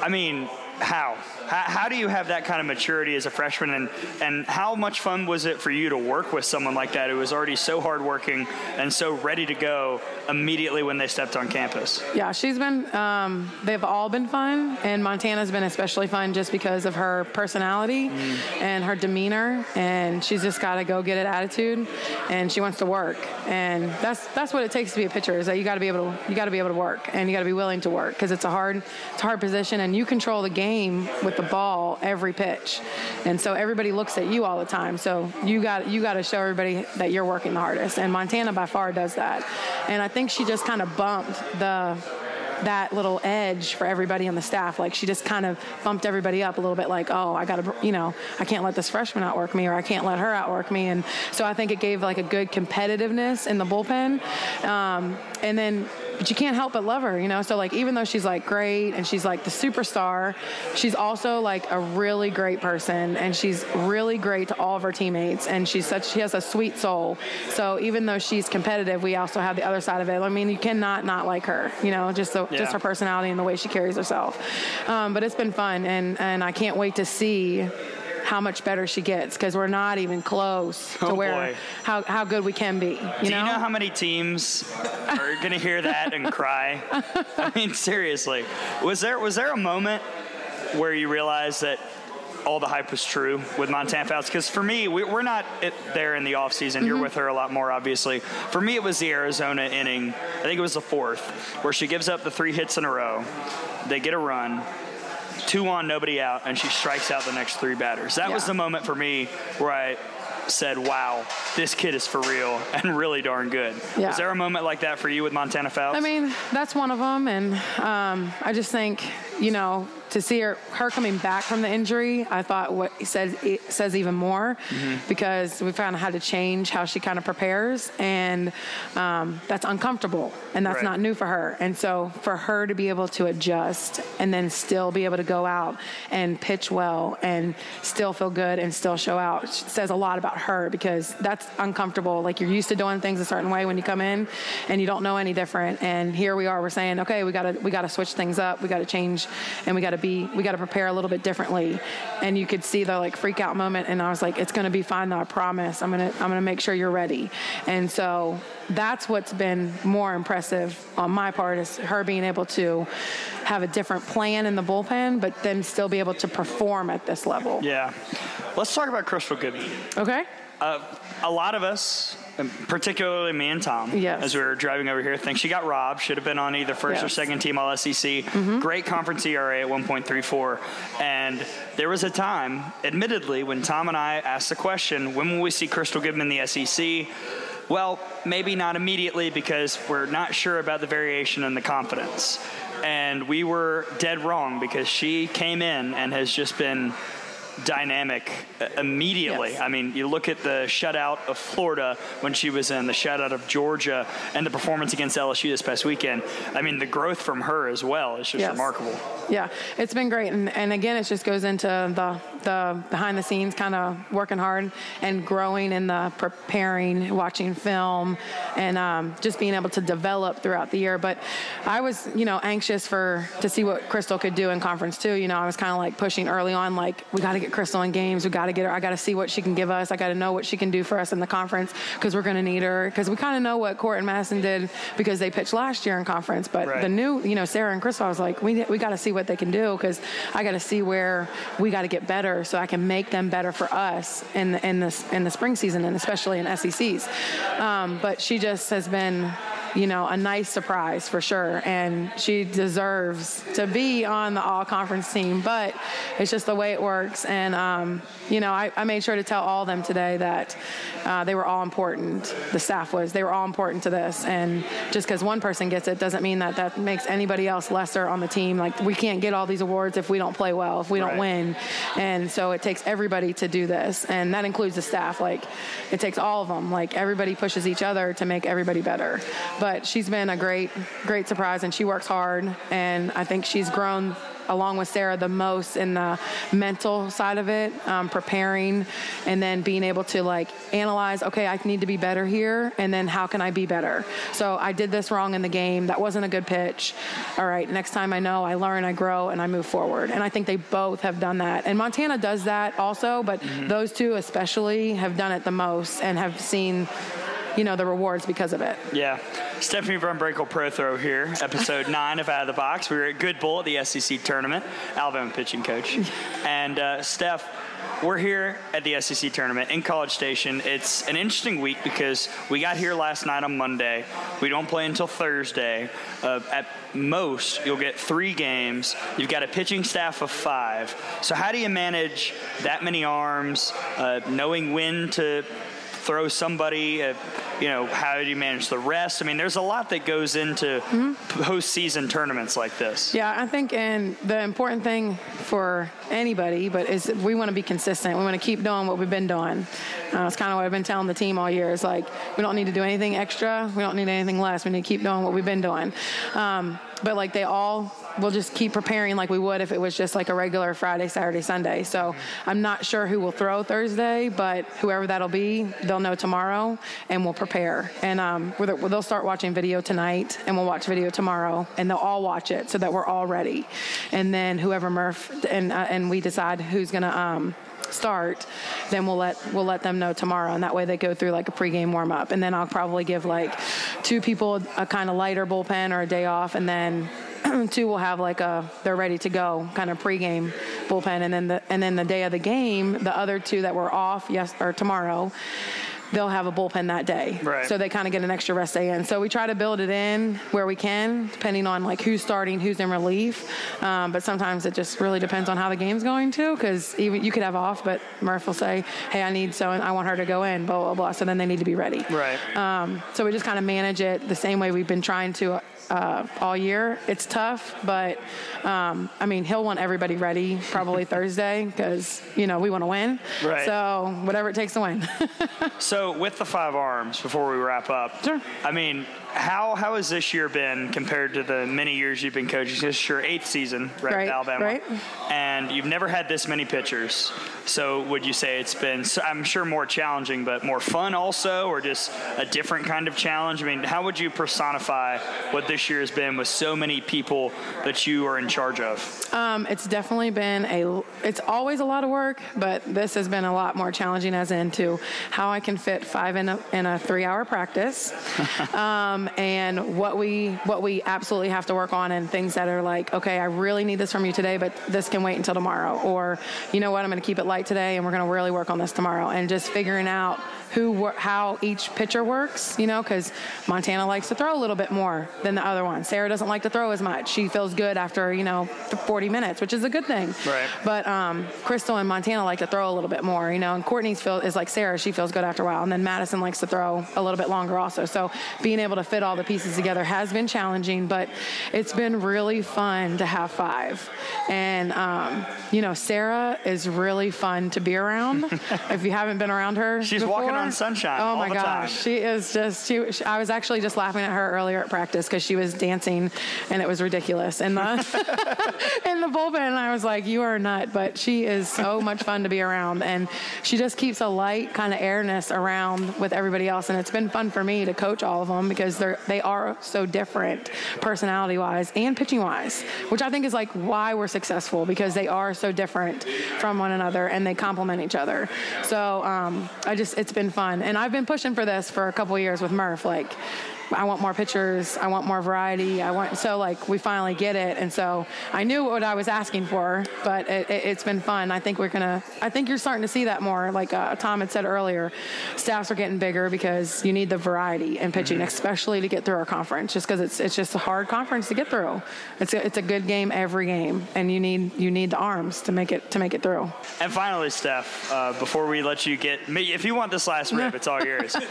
I mean, how? How, how, do you have that kind of maturity as a freshman, and and how much fun was it for you to work with someone like that who was already so hardworking and so ready to go immediately when they stepped on campus? Yeah, she's been. Um, they've all been fun, and Montana's been especially fun just because of her personality mm. and her demeanor, and she's just got a go get it attitude, and she wants to work, and that's that's what it takes to be a pitcher is that you got to be able to you got to be able to work, and you got to be willing to work because it's a hard it's a hard position, and you control the game with the ball every pitch, and so everybody looks at you all the time, so you got you got to show everybody that you're working the hardest, and Montana by far does that, and I think she just kind of bumped the that little edge for everybody on the staff. Like she just kind of bumped everybody up a little bit. Like, oh, I got to, you know, I can't let this freshman outwork me, or I can't let her outwork me. And so I think it gave like a good competitiveness in the bullpen. Um, and then but you can't help but love her, you know. So like even though she's like great and she's like the superstar, she's also like a really great person and she's really great to all of her teammates and she's such she has a sweet soul. So even though she's competitive, we also have the other side of it. I mean, you cannot not like her, you know, just the, yeah. just her personality and the way she carries herself. Um, but it's been fun and and I can't wait to see how much better she gets because we're not even close to oh where how, how good we can be. You Do know? you know how many teams are going to hear that and cry? I mean, seriously, was there was there a moment where you realized that all the hype was true with Montana Fouts? Because for me, we, are not there in the offseason. Mm-hmm. You're with her a lot more, obviously. For me, it was the Arizona inning. I think it was the fourth, where she gives up the three hits in a row. They get a run two on, nobody out, and she strikes out the next three batters. That yeah. was the moment for me where I said, wow, this kid is for real and really darn good. Yeah. Was there a moment like that for you with Montana Fouts? I mean, that's one of them. And um, I just think, you know, to see her, her coming back from the injury, I thought what he said it says even more mm-hmm. because we found had to change how she kind of prepares, and um, that's uncomfortable, and that's right. not new for her. And so for her to be able to adjust and then still be able to go out and pitch well and still feel good and still show out says a lot about her because that's uncomfortable. Like you're used to doing things a certain way when you come in, and you don't know any different. And here we are, we're saying, okay, we got to we got to switch things up, we got to change, and we got to be we got to prepare a little bit differently. And you could see the like freak out moment and I was like it's going to be fine though I promise. I'm going to I'm going to make sure you're ready. And so that's what's been more impressive on my part is her being able to have a different plan in the bullpen but then still be able to perform at this level. Yeah. Let's talk about Krystal Goodman. Okay. Uh, a lot of us particularly me and Tom, yes. as we were driving over here, think she got robbed. Should have been on either first yes. or second team All SEC. Mm-hmm. Great conference ERA at 1.34. And there was a time, admittedly, when Tom and I asked the question, when will we see Krystal Goodman in the SEC? Well, maybe not immediately because we're not sure about the variation and the confidence. And we were dead wrong because she came in and has just been dynamic uh, immediately. Yes. I mean, you look at the shutout of Florida when she was in, the shutout of Georgia, and the performance against LSU this past weekend. I mean, the growth from her as well is just yes. remarkable. Yeah, it's been great. And, and again, it just goes into the, the behind the scenes kind of working hard and growing in the preparing, watching film, and um, just being able to develop throughout the year. But I was, you know, anxious for to see what Krystal could do in conference too. You know, I was kind of like pushing early on, like, we got to get Krystal in games. We got to get her. I got to see what she can give us. I got to know what she can do for us in the conference because we're going to need her. Because we kind of know what Court and Madison did because they pitched last year in conference. But right. the new, you know, Sarah and Krystal, I was like, we, we got to see what they can do because I got to see where we got to get better so I can make them better for us in the, in the, in the spring season and especially in SECs. Um, but she just has been you know, a nice surprise for sure. And she deserves to be on the all conference team, but it's just the way it works. And, um, you know, I, I, made sure to tell all of them today that uh, they were all important. The staff was, they were all important to this. And just because one person gets it doesn't mean that that makes anybody else lesser on the team. Like, we can't get all these awards if we don't play well, if we don't right. win. And so it takes everybody to do this. And that includes the staff. Like, it takes all of them. Like, everybody pushes each other to make everybody better. But she's been a great, great surprise, and she works hard, and I think she's grown along with Sarah the most in the mental side of it, um, preparing, and then being able to like analyze. Okay, I need to be better here, and then how can I be better? So I did this wrong in the game. That wasn't a good pitch. All right, next time I know, I learn, I grow, and I move forward. And I think they both have done that. And Montana does that also, but mm-hmm. those two especially have done it the most and have seen you know the rewards because of it. Yeah. Stephanie VanBrakle Prothro here, episode nine of Out of the Box. We were at Good Bull at the SEC tournament, Alabama pitching coach. And uh, Steph, we're here at the SEC tournament in College Station. It's an interesting week because we got here last night on Monday. We don't play until Thursday. Uh, at most, you'll get three games. You've got a pitching staff of five. So, how do you manage that many arms, uh, knowing when to throw somebody? Uh, you know, how do you manage the rest? I mean, there's a lot that goes into mm-hmm. postseason tournaments like this. Yeah, I think, and the important thing for anybody, but is we want to be consistent. We want to keep doing what we've been doing. Uh, it's kind of what I've been telling the team all year. Is like we don't need to do anything extra. We don't need anything less. We need to keep doing what we've been doing. Um, but like they all will just keep preparing like we would if it was just like a regular Friday, Saturday, Sunday. So I'm not sure who will throw Thursday, but whoever that'll be, they'll know tomorrow, and we'll prepare. And um, they'll start watching video tonight, and we'll watch video tomorrow, and they'll all watch it so that we're all ready. And then whoever Murph and uh, and we decide who's gonna. Um, start, then we'll let we'll let them know tomorrow, and that way they go through like a pregame warm up, and then I'll probably give like two people a kind of lighter bullpen or a day off, and then two will have like a they're ready to go kind of pregame bullpen, and then the and then the day of the game, the other two that were off yes or tomorrow they'll have a bullpen that day. Right. So they kind of get an extra rest day in. So we try to build it in where we can, depending on like who's starting, who's in relief. Um, but sometimes it just really depends on how the game's going too, because even you could have off, but Murph will say, "Hey, I need so, and I want her to go in." Blah blah blah. So then they need to be ready. Right. Um, so we just kind of manage it the same way we've been trying to uh, all year. It's tough, but um, I mean, he'll want everybody ready probably Thursday because you know we want to win. Right. So whatever it takes to win. so with the five arms, before we wrap up, sure. I mean, how how has this year been compared to the many years you've been coaching? This is your eighth season, right, right Alabama, right. and you've never had this many pitchers. So would you say it's been? I'm sure more challenging, but more fun also, or just a different kind of challenge? I mean, how would you personify what this year has been with so many people that you are in charge of? Um, it's definitely been a. It's always a lot of work, but this has been a lot more challenging as into how I can fit five in a, in a three-hour practice. um, um, and what we what we absolutely have to work on and things that are like okay i really need this from you today but this can wait until tomorrow or you know what i'm going to keep it light today and we're going to really work on this tomorrow and just figuring out who how each pitcher works, you know, because Montana likes to throw a little bit more than the other one. Sarah doesn't like to throw as much. She feels good after you know 40 minutes, which is a good thing. Right. But um, Krystal and Montana like to throw a little bit more, you know, and Courtney's feel is like Sarah. She feels good after a while, and then Madison likes to throw a little bit longer also. So being able to fit all the pieces together has been challenging, but it's been really fun to have five. And um, you know, Sarah is really fun to be around. if you haven't been around her, she's before, walking on sunshine. Oh my gosh, time. she is just. She, she, I was actually just laughing at her earlier at practice because she was dancing, and it was ridiculous. And the in the bullpen, I was like, "You are a nut," but she is so much fun to be around, and she just keeps a light kind of airness around with everybody else, and it's been fun for me to coach all of them because they're they are so different personality wise and pitching wise, which I think is like why we're successful because they are so different from one another and they complement each other. So um, I just it's been fun. And I've been pushing for this for a couple years with Murph. Like, I want more pictures. I want more variety. I want so like we finally get it, and so I knew what I was asking for, but it, has it, been fun. I think we're gonna. I think you're starting to see that more. Like uh, Tom had said earlier, staffs are getting bigger because you need the variety in pitching, mm-hmm. especially to get through our conference. Just because it's it's just a hard conference to get through. It's a, it's a good game every game, and you need you need the arms to make it to make it through. And finally, Steph, uh, before we let you get, if you want this last rip, it's all yours.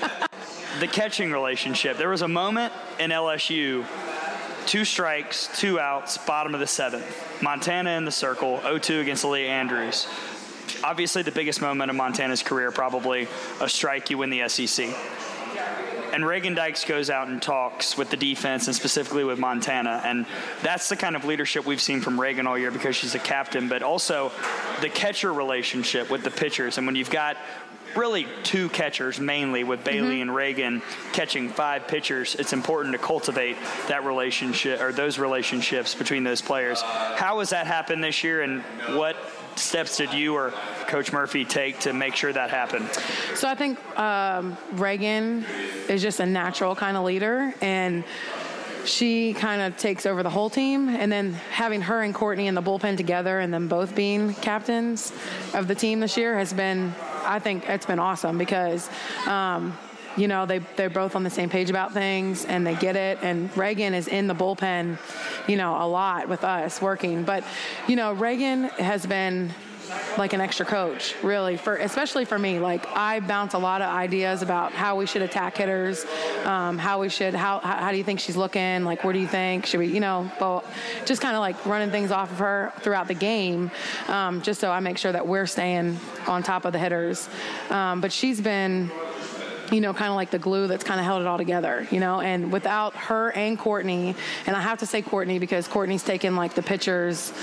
the catching relationship. There was a moment in LSU, two strikes, two outs, bottom of the seventh. Montana in the circle, 0-2 against Leah Andrews. Obviously, the biggest moment of Montana's career, probably a strike you win the SEC. And Reagan Dykes goes out and talks with the defense and specifically with Montana. And that's the kind of leadership we've seen from Reagan all year because she's a captain, but also the catcher relationship with the pitchers. And when you've got really two catchers mainly with Bailey mm-hmm. and Reagan catching five pitchers, it's important to cultivate that relationship or those relationships between those players. How has that happened this year and what steps did you or Coach Murphy take to make sure that happened? So I think um, Reagan is just a natural kind of leader, and she kind of takes over the whole team. And then having her and Courtney in the bullpen together, and them both being captains of the team this year, has been, I think, it's been awesome because. Um, you know they they're both on the same page about things and they get it and Reagan is in the bullpen you know a lot with us working but you know Reagan has been like an extra coach, really, for especially for me. Like I bounce a lot of ideas about how we should attack hitters, um, how we should, how, how do you think she's looking? Like, where do you think should we, you know, well, just kind of like running things off of her throughout the game, um, just so I make sure that we're staying on top of the hitters. Um, but she's been you know, kind of like the glue that's kind of held it all together, you know. And without her and Courtney, and I have to say Courtney because Courtney's taken like the pitchers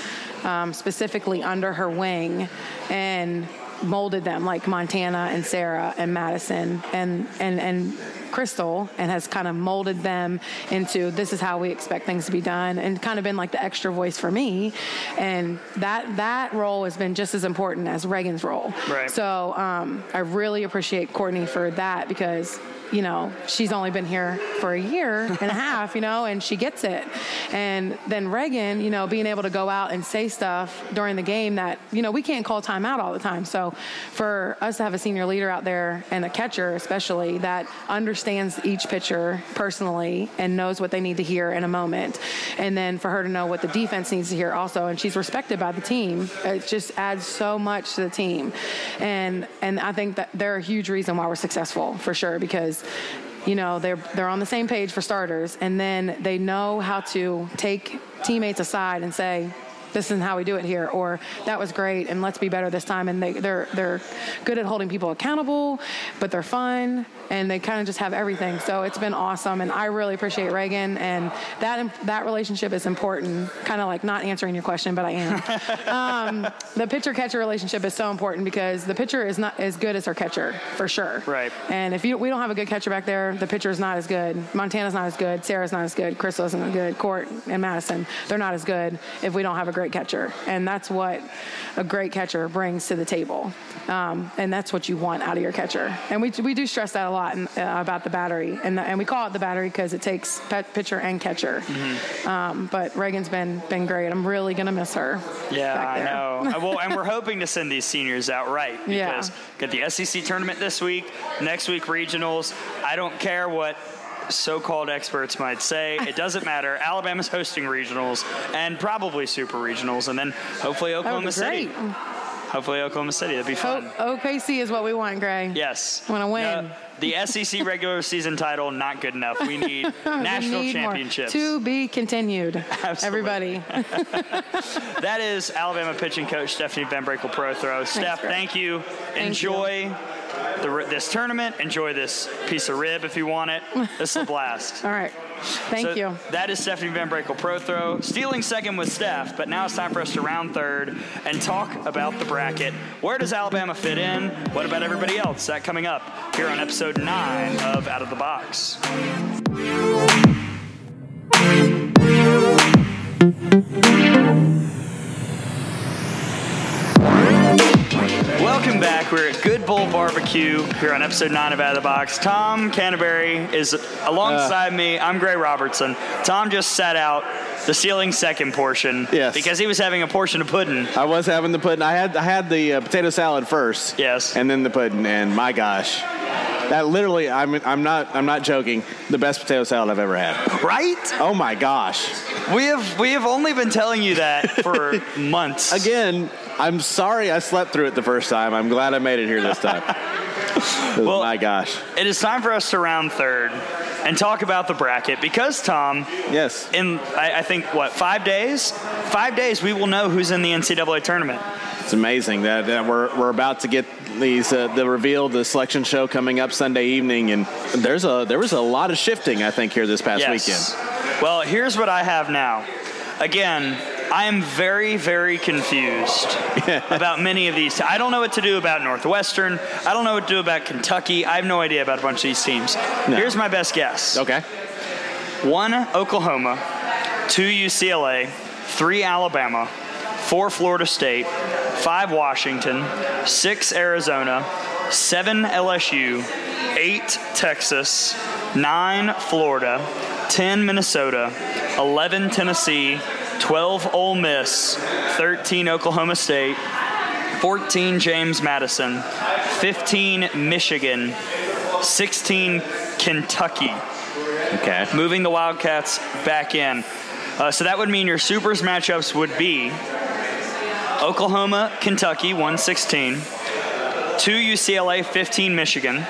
um, specifically under her wing and molded them like Montana and Sarah and Madison and and and Krystal and has kind of molded them into this is how we expect things to be done and kind of been like the extra voice for me and that that role has been just as important as Reagan's role. Right. So um, I really appreciate Courtney for that because you know, she's only been here for a year and a half, you know, and she gets it. And then Reagan, you know, being able to go out and say stuff during the game that, you know, we can't call timeout all the time. So for us to have a senior leader out there and a catcher, especially, that understands each pitcher personally and knows what they need to hear in a moment. And then for her to know what the defense needs to hear also, and she's respected by the team, it just adds so much to the team. And, and I think that they're a huge reason why we're successful for sure because you know they're they're on the same page for starters and then they know how to take teammates aside and say this isn't how we do it here or that was great and let's be better this time and they, they're they're good at holding people accountable but they're fun and they kind of just have everything. So it's been awesome, and I really appreciate Reagan, and that that relationship is important. Kind of like not answering your question, but I am. um, the pitcher catcher relationship is so important because the pitcher is not as good as her catcher for sure. Right. And if you we don't have a good catcher back there, the pitcher is not as good. Montana's not as good. Sarah's not as good. Krystal isn't as good. Court and Madison, they're not as good if we don't have a great catcher, and that's what a great catcher brings to the table, um, and that's what you want out of your catcher. And we we do stress that a lot in, uh, about the battery, and the, and we call it the battery because it takes pitcher and catcher. Mm-hmm. Um, but Reagan's been been great. I'm really gonna miss her. Yeah, I know. Uh, well, and we're hoping to send these seniors out right because yeah. got the SEC tournament this week, next week regionals. I don't care what so-called experts might say. It doesn't matter. Alabama's hosting regionals and probably super regionals, and then hopefully Oklahoma City. Hopefully Oklahoma City. That'd be fun. O- OKC is what we want, Gray. Yes. Want to win. No, the SEC regular season title not good enough. We need national need championships. To be continued. Absolutely. Everybody. that is Alabama pitching coach Stephanie VanBrakle Prothro. Steph, thank you. Thank Enjoy. You. The, this tournament. Enjoy this piece of rib if you want it. This is a blast. All right. Thank so you. That is Stephanie VanBrakle Prothro, Stealing second with Steph, but now it's time for us to round third and talk about the bracket. Where does Alabama fit in? What about everybody else? That coming up here on episode 9 of Out of the Box. Back. We're at Good Bull Barbecue here on episode 9 of Out of the Box. Tom Canterbury is alongside uh, me. I'm Gray Robertson. Tom just sat out the ceiling second portion. Yes. Because he was having a portion of pudding. I was having the pudding. I had I had the uh, potato salad first. Yes. And then the pudding, and my gosh, that literally, I'm I'm not I'm not joking. The best potato salad I've ever had. Right? Oh my gosh. We have we have only been telling you that for months. Again, I'm sorry I slept through it the first time. I'm glad I made it here this time. well, my gosh. It is time for us to round third. And talk about the bracket because Tom, Yes. in I, I think what five days, five days we will know who's in the NCAA tournament. It's amazing that, that we're, we're about to get these uh, the reveal the selection show coming up Sunday evening, and there's a there was a lot of shifting I think here this past weekend. Well, here's what I have now. Again, I am very, very confused about many of these. I don't know what to do about Northwestern. I don't know what to do about Kentucky. I have no idea about a bunch of these teams. Here's my best guess. Okay. One Oklahoma, two UCLA, three Alabama, four Florida State, five Washington, six Arizona, seven LSU, eight Texas, nine Florida, 10 Minnesota, 11 Tennessee, 12 Ole Miss, 13 Oklahoma State, 14 James Madison, 15 Michigan, 16 Kentucky Okay. moving the Wildcats back in. Uh, so that would mean your supers matchups would be Oklahoma, Kentucky, 116, 2 UCLA, 15 Michigan,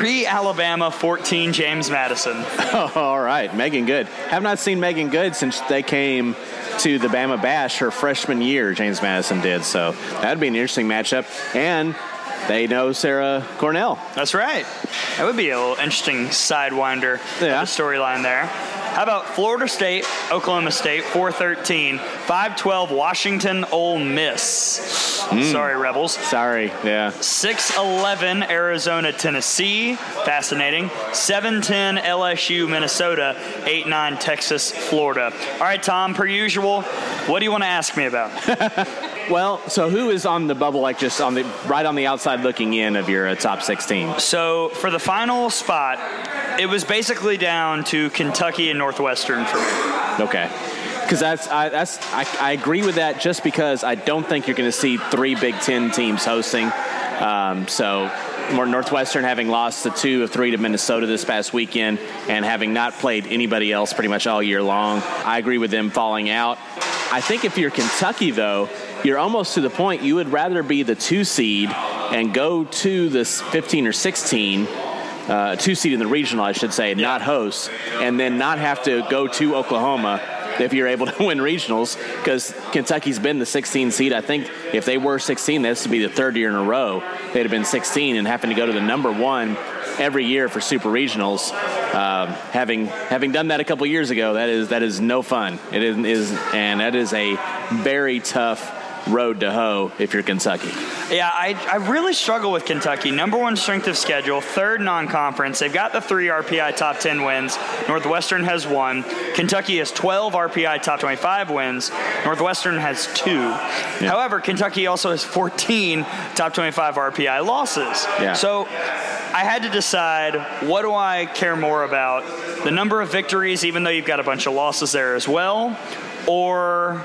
3 Alabama, 14 James Madison. All right, Megan Good. Have not seen Megan Good since they came to the Bama Bash her freshman year. James Madison did so. That'd be an interesting matchup, and they know Sarah Cornell. That's right. That would be a little interesting sidewinder Yeah. storyline there. How about Florida State, Oklahoma State, 413, 512, Washington, Ole Miss. Mm. Sorry, Rebels. Sorry, yeah. 611 Arizona, Tennessee. Fascinating. 710 LSU, Minnesota. 89 Texas, Florida. All right, Tom, per usual, what do you want to ask me about? Well, so who is on the bubble, like just on the right on the outside looking in of your uh, top 16? so, for the final spot, it was basically down to Kentucky and Northwestern for me. Okay. Because that's I, that's I, I agree with that just because I don't think you're going to see three Big Ten teams hosting. Um, so more Northwestern having lost the two of three to Minnesota this past weekend and having not played anybody else pretty much all year long, I agree with them falling out. I think if you're Kentucky though, you're almost to the point you would rather be the two seed and go to this 15 or 16 uh, two seed in the regional, I should say, not host, and then not have to go to Oklahoma if you're able to win regionals, because Kentucky's been the 16 seed. I think if they were 16, this would be the third year in a row they'd have been 16 and having to go to the number one every year for super regionals. Um, having having done that a couple years ago, that is that is no fun. It is, is and that is a very tough road to hoe if you're Kentucky. Yeah, I, I really struggle with Kentucky. Number one strength of schedule, third non conference. They've got the three RPI top 10 wins. Northwestern has one. Kentucky has 12 RPI top 25 wins. Northwestern has two. However, Kentucky also has 14 top 25 RPI losses. Yeah. So I had to decide what do I care more about? The number of victories, even though you've got a bunch of losses there as well, or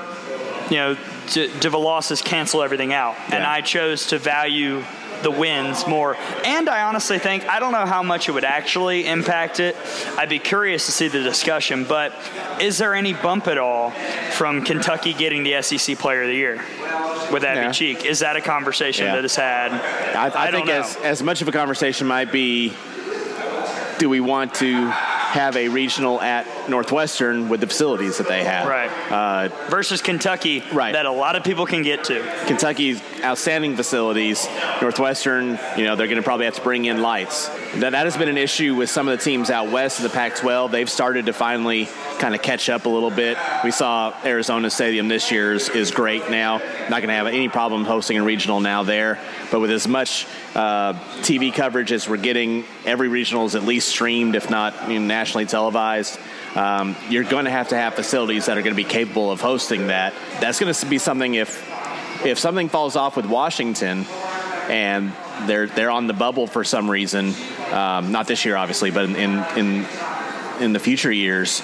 you know, do the losses cancel everything out? And I chose to value the wins more. And I honestly think, I don't know how much it would actually impact it. I'd be curious to see the discussion, but is there any bump at all from Kentucky getting the SEC Player of the Year with Abbey Yeah. Cheek? Is that a conversation Yeah. that is had? I, I, I think as, as much of a conversation might be do we want to have a regional at Northwestern with the facilities that they have? Right. Uh, Versus Kentucky, Right. that a lot of people can get to. Kentucky's outstanding facilities. Northwestern, you know, they're going to probably have to bring in lights. That, that has been an issue with some of the teams out west of the Pac 12. They've started to finally kind of catch up a little bit. We saw Arizona Stadium this year is, is great now. Not going to have any problem hosting a regional now there. But with as much uh, TV coverage as we're getting, every regional is at least streamed, if not you know, nationally televised. Um, you're going to have to have facilities that are going to be capable of hosting that. That's going to be something if if something falls off with Washington and they're they're on the bubble for some reason, um, not this year obviously, but in in in the future years,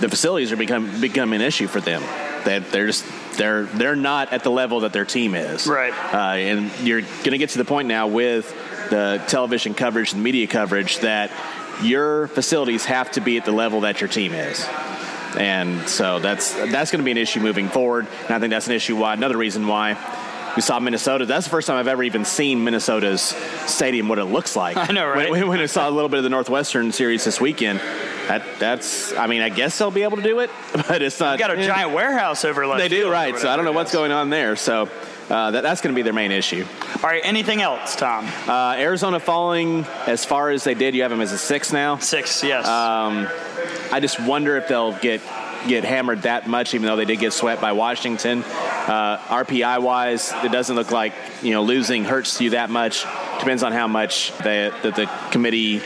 the facilities are become becoming an issue for them. That they're just they're they're not at the level that their team is. Right. Uh, and you're going to get to the point now with the television coverage and media coverage that your facilities have to be at the level that your team is. And so that's that's going to be an issue moving forward. And I think that's an issue why another reason why we saw Minnesota. That's the first time I've ever even seen Minnesota's stadium, what it looks like. I know, right? When, when I saw a little bit of the Northwestern series this weekend, that that's. I mean, I guess they'll be able to do it, but it's not. Got a giant warehouse over They do right. So I don't know what's going on there. So. Uh, that, that's going to be their main issue. All right, anything else, Tom? Uh, Arizona falling as far as they did. You have them as a six now. Six, yes. Um, I just wonder if they'll get get hammered that much, even though they did get swept by Washington. Uh, RPI wise, it doesn't look like you know losing hurts you that much. Depends on how much the, that the committee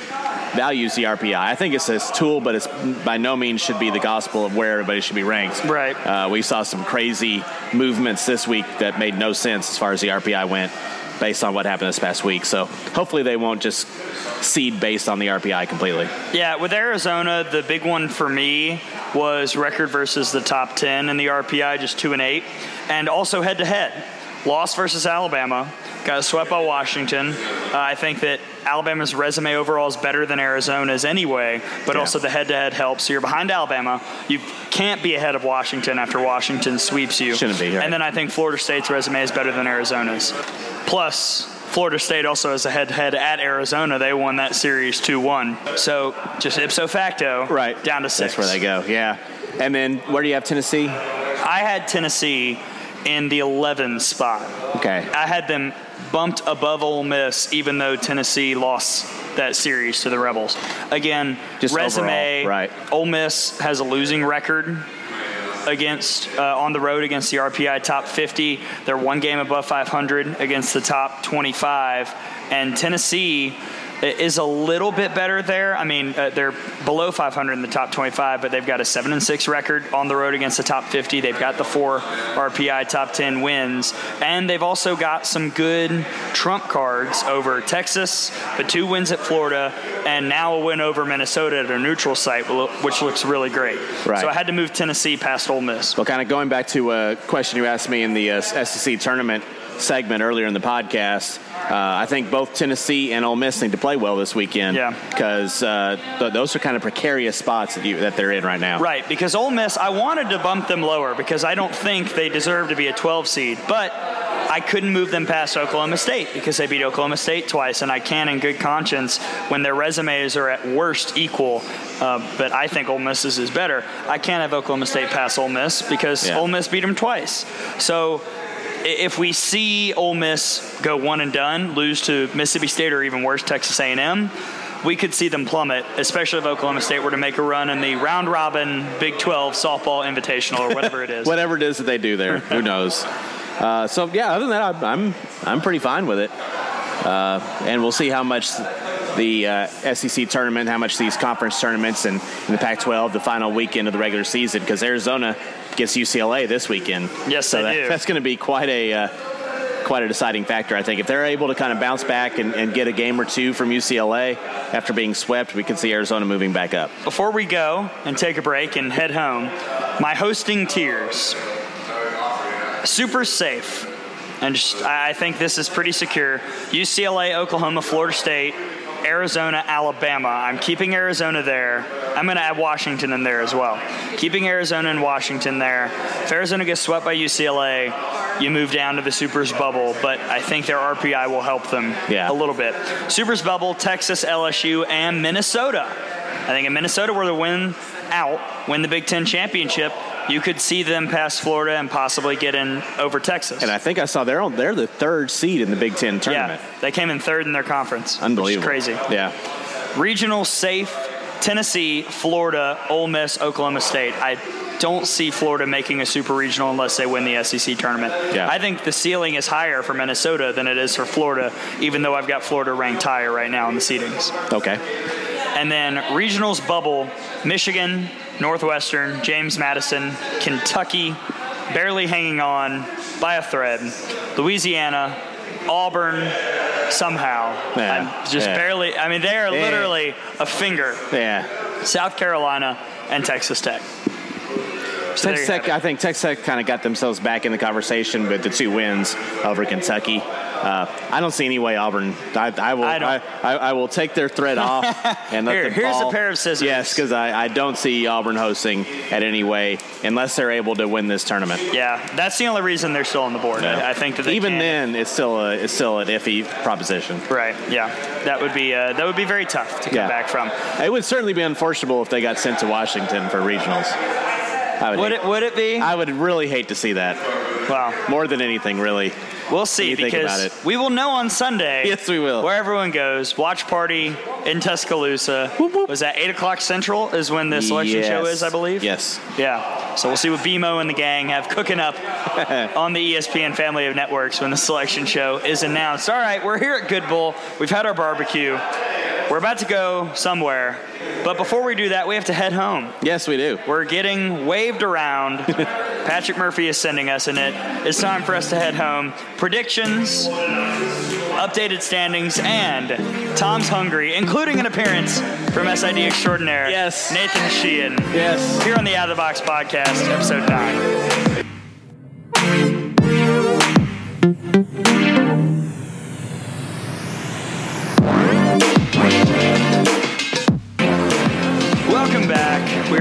values the RPI. I think it's a tool, but it's by no means should be the gospel of where everybody should be ranked. Right. Uh, we saw some crazy movements this week that made no sense as far as the RPI went, based on what happened this past week. So hopefully they won't just seed based on the RPI completely. Yeah, with Arizona, the big one for me was record versus the top 10 in the RPI, just 2 and 8. And also head to head. Loss versus Alabama, got swept by Washington. Uh, I think that Alabama's resume overall is better than Arizona's anyway, but Yeah. also the head to head helps. So you're behind Alabama. You can't be ahead of Washington after Washington sweeps you. Shouldn't be, right. And then I think Florida State's resume is better than Arizona's. Plus, Florida State also has a head to head at Arizona. They won that series 2 1. So just ipso facto, Right. down to six. That's where they go. Yeah. And then where do you have Tennessee? I had Tennessee in the 11 spot. Okay. I had them bumped above Ole Miss, even though Tennessee lost that series to the Rebels. Again, Just resume. overall, right. Ole Miss has a losing record against uh, on the road against the RPI top 50. They're one game above 500 against the top 25, and Tennessee is a little bit better there. I mean, uh, they're below 500 in the top 25, but they've got a seven and six record on the road against the top 50. They've got the four RPI top 10 wins, and they've also got some good trump cards over Texas, the two wins at Florida, and now a win over Minnesota at a neutral site, which looks really great. Right. So I had to move Tennessee past Ole Miss. Well, kind of going back to a question you asked me in the uh, SEC tournament segment earlier in the podcast, uh, I think both Tennessee and Ole Miss need to play well this weekend. Yeah. Because uh, th- those are kind of precarious spots that, you, that they're in right now. Right, because Ole Miss, I wanted to bump them lower because I don't think they deserve to be a 12 seed, but I couldn't move them past Oklahoma State because they beat Oklahoma State twice, and I can, in good conscience, when their resumes are at worst equal, uh, but I think Ole Miss's is better. I can't have Oklahoma State pass Ole Miss because Yeah. Ole Miss beat them twice. So if we see Ole Miss go one and done, lose to Mississippi State or even worse, Texas A&M, we could see them plummet, especially if Oklahoma State were to make a run in the round robin Big 12 softball invitational or whatever it is. Whatever it is that they do there, who knows? Uh, so yeah, other than that, I'm I'm, I'm pretty fine with it. Uh, and we'll see how much the uh, SEC tournament, how much these conference tournaments, and in the Pac-12, the final weekend of the regular season, because Arizona gets UCLA this weekend. Yes, so they that, do. that's going to be quite a uh, quite a deciding factor, I think. If they're able to kind of bounce back and, and get a game or two from UCLA after being swept, we could see Arizona moving back up. Before we go and take a break and head home, my hosting tiers. Super safe. And just, I think this is pretty secure. UCLA, Oklahoma, Florida State, Arizona, Alabama. I'm keeping Arizona there. I'm going to add Washington in there as well. Keeping Arizona and Washington there. If Arizona gets swept by UCLA, you move down to the Supers bubble, but I think their RPI will help them Yeah. a little bit. Supers bubble, Texas, LSU, and Minnesota. I think in Minnesota were to win out, win the Big Ten championship, you could see them pass Florida and possibly get in over Texas. And I think I saw they're on, they're the third seed in the Big Ten tournament. yeah, they came in third in their conference. Unbelievable. Crazy. Yeah. Regional safe, Tennessee, Florida, Ole Miss, Oklahoma State. I don't see Florida making a super regional unless they win the SEC tournament. Yeah. I think the ceiling is higher for Minnesota than it is for Florida, even though I've got Florida ranked higher right now in the seedings. Okay. And then regionals bubble, Michigan, Northwestern, James Madison, Kentucky, barely hanging on by a thread, Louisiana, Auburn, somehow. Yeah, I'm just yeah. barely, I mean, they are Yeah. literally a finger. Yeah. South Carolina and Texas Tech. So Texas Tech. I think Texas Tech kind of got themselves back in the conversation with the two wins over Kentucky. uh, I don't see any way Auburn. I, I will. I I. I, will take their thread off and let Here- them here's a pair of scissors. Yes, because I, I don't see Auburn hosting at any way unless they're able to win this tournament. Yeah, that's the only reason they're still on the board. I, I think that even can. then, it's still a, it's still an iffy proposition. Right. Yeah. That would be uh, that would be very tough to come Yeah. back from. It would certainly be unfortunable if they got sent to Washington for regionals. I would, Would hate- it? Would it be? I would really hate to see that well, more than anything, really. We'll see because we will know on Sunday. Yes, we will. Where everyone goes. Watch party in Tuscaloosa. Was that eight o'clock central? Is when the selection show is, I believe. Yes. Yeah. So we'll see what BMO and the gang have cooking up on the ESPN family of networks when the selection show is announced. All right, we're here at Good Bull. We've had our barbecue. We're about to go somewhere. But before we do that, we have to head home. Yes, we do. We're getting waved around. Patrick Murphy is sending us in it. It's time for us to head home predictions, updated standings, and Tom's Hungry, including an appearance from SID Extraordinaire, yes. Nathan Sheehan. Yes. Here on the Out of the Box podcast, episode 9.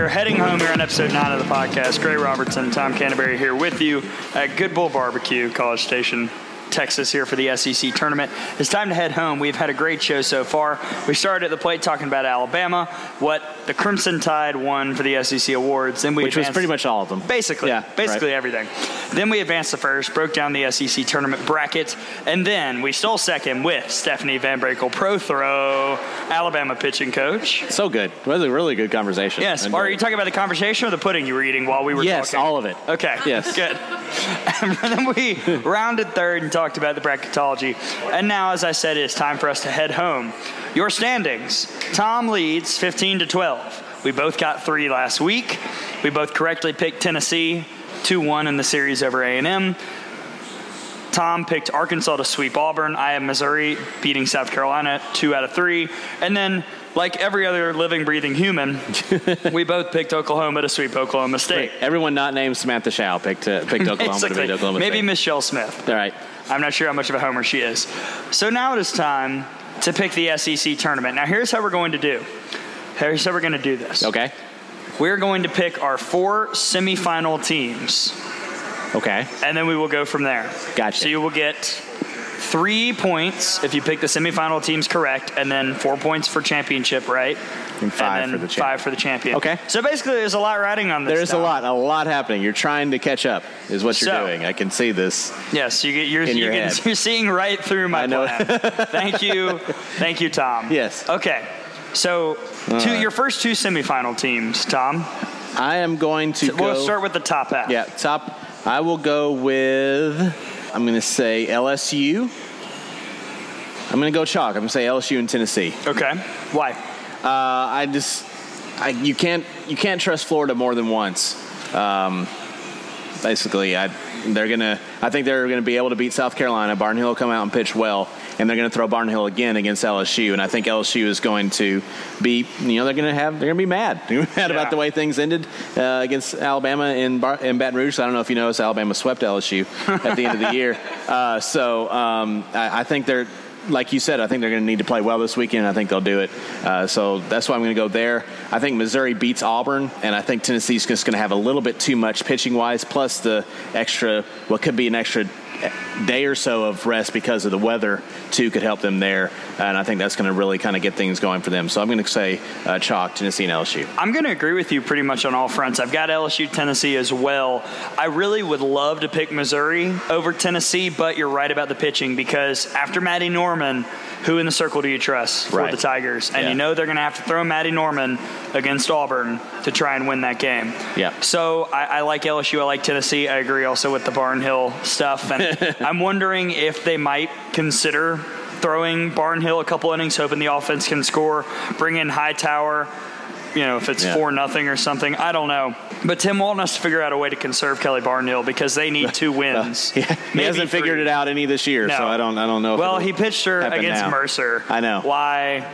Are heading home here on episode nine of the podcast. Gray Robertson, Tom Canterbury here with you at Good Bull Barbecue, College Station, Texas, here for the SEC tournament. It's time to head home. We've had a great show so far. We started at the plate talking about Alabama, what the Crimson Tide won for the SEC awards. Then we Which was pretty much all of them. Basically, Yeah, basically right. everything. Then we advanced the first, broke down the SEC tournament bracket, and then we stole second with Stephanie VanBrakle, pro throw, Alabama pitching coach. So good. It was a really good conversation. Yes. And, Are you talking about the conversation or the pudding you were eating while we were Yes, talking? all of it. Okay. Yes. Good. And then we rounded third and talked about the bracketology. And now, as I said, it's time for us to head home. Your standings: Tom leads 15 to 12. We both got three last week. We both correctly picked Tennessee 2-1 in the series over A&M. Tom picked Arkansas to sweep Auburn. I have Missouri beating South Carolina two out of three. And then, like every other living, breathing human, we both picked Oklahoma to sweep Oklahoma State. Everyone not named Samantha Shao picked uh, picked Oklahoma to beat Oklahoma maybe State. Michelle Smith. All right. I'm not sure how much of a homer she is. So now it is time to pick the SEC tournament. Now here's how we're going to do. Here's how we're going to do this. Okay. We're going to pick our four semifinal teams, Okay. and then we will go from there. Gotcha. So you will get three points if you pick the semifinal teams correct, and then four points for championship, right? And five and for the champ. five for the champion. Okay. So basically, there's a lot riding on this. There's a lot, a lot happening. You're trying to catch up, is what you're So- doing. I can see this. Yes, you get, you're, you your can, you're seeing right through my plan. Thank you, thank you, Tom. Yes. Okay, so two, uh, your first two semifinal teams, Tom. I am going to go. We'll start with the top half. Yeah, top. I will go with. I'm going to say LSU. I'm going to go chalk. I'm going to say LSU and Tennessee. Okay. Why? Uh, I just, I, you can't, you can't trust Florida more than once. Um, basically, I, they're gonna, I think they're gonna be able to beat South Carolina. Barnhill will come out and pitch well, and they're gonna throw Barnhill again against LSU. And I think LSU is going to be, you know, they're gonna have, they're gonna be mad. They're gonna be mad Yeah. about the way things ended uh, against Alabama in, Bar- in Baton Rouge. So I don't know if you noticed, Alabama swept LSU at the end of the year. Uh, so um, I, I think they're like you said, I think they're going to need to play well this weekend. I think they'll do it. Uh, so that's why I'm going to go there. I think Missouri beats Auburn, and I think Tennessee's just going to have a little bit too much pitching wise, plus the extra, what could be an extra day or so of rest because of the weather, too, could help them there. And I think that's going to really kind of get things going for them. So I'm going to say uh, chalk, Tennessee and LSU. I'm going to agree with you pretty much on all fronts. I've got LSU, Tennessee as well. I really would love to pick Missouri over Tennessee, but you're right about the pitching because after Maddie Norman, who in the circle do you trust for Right. the Tigers? And Yeah. you know they're going to have to throw Matty Norman against Auburn to try and win that game. Yeah. So I, I like LSU. I like Tennessee. I agree also with the Barnhill stuff. And I'm wondering if they might consider throwing Barnhill a couple innings, hoping the offense can score, bring in Hightower. You know, if it's Yeah. four nothing or something, I don't know. But Tim Walton has to figure out a way to conserve Kelly Barnhill because they need two wins. Yeah, he hasn't figured it out any this year, so I don't, I don't know. Well, he pitched her against now. Mercer. I know. Why?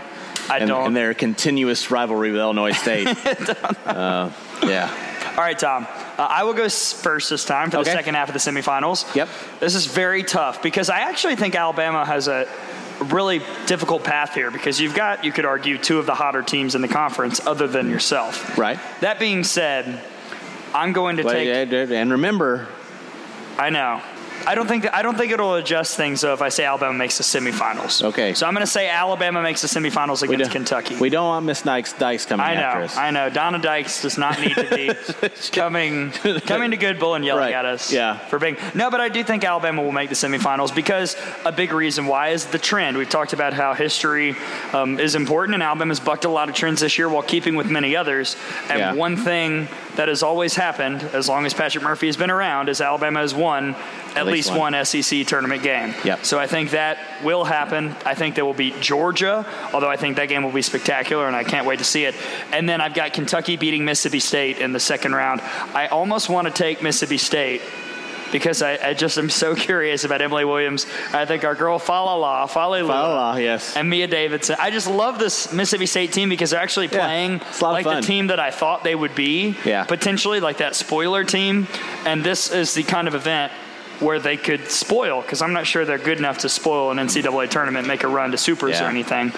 I and, don't. and their continuous rivalry with Illinois State. uh, yeah. All right, Tom. Uh, I will go first this time for Okay. the second half of the semifinals. Yep. This is very tough because I actually think Alabama has a really difficult path here because you've got, you could argue, two of the hotter teams in the conference other than yourself. Right. That being said, I'm going to Well, take. and remember, I know. I don't think that, I don't think it'll adjust things though if I say Alabama makes the semifinals. Okay. So I'm going to say Alabama makes the semifinals against Kentucky. We don't want Miss Dykes, Dykes coming I after know, us. I know. Donna Dykes does not need to be coming coming to Good Bull and yelling Right, at us. yeah. For being no, but I do think Alabama will make the semifinals because a big reason why is the trend. We've talked about how history um, is important, and Alabama's bucked a lot of trends this year while keeping with many others. And Yeah. one thing that has always happened, as long as Patrick Murphy has been around, is Alabama has won at, least least, one. one SEC tournament game. Yep. So I think that will happen. I think they will beat Georgia, although I think that game will be spectacular, and I can't wait to see it. And then I've got Kentucky beating Mississippi State in the second round. I almost want to take Mississippi State because I, I just am so curious about Emily Williams. I think our girl Fa Leilua, Falala, Fa Leilua, yes. and Mia Davidson. I just love this Mississippi State team because they're actually playing it's a lot of like the team that I thought they would be. Yeah. Potentially like that spoiler team. And this is the kind of event where they could spoil because I'm not sure they're good enough to spoil an NCAA tournament, make a run to supers Yeah. or anything.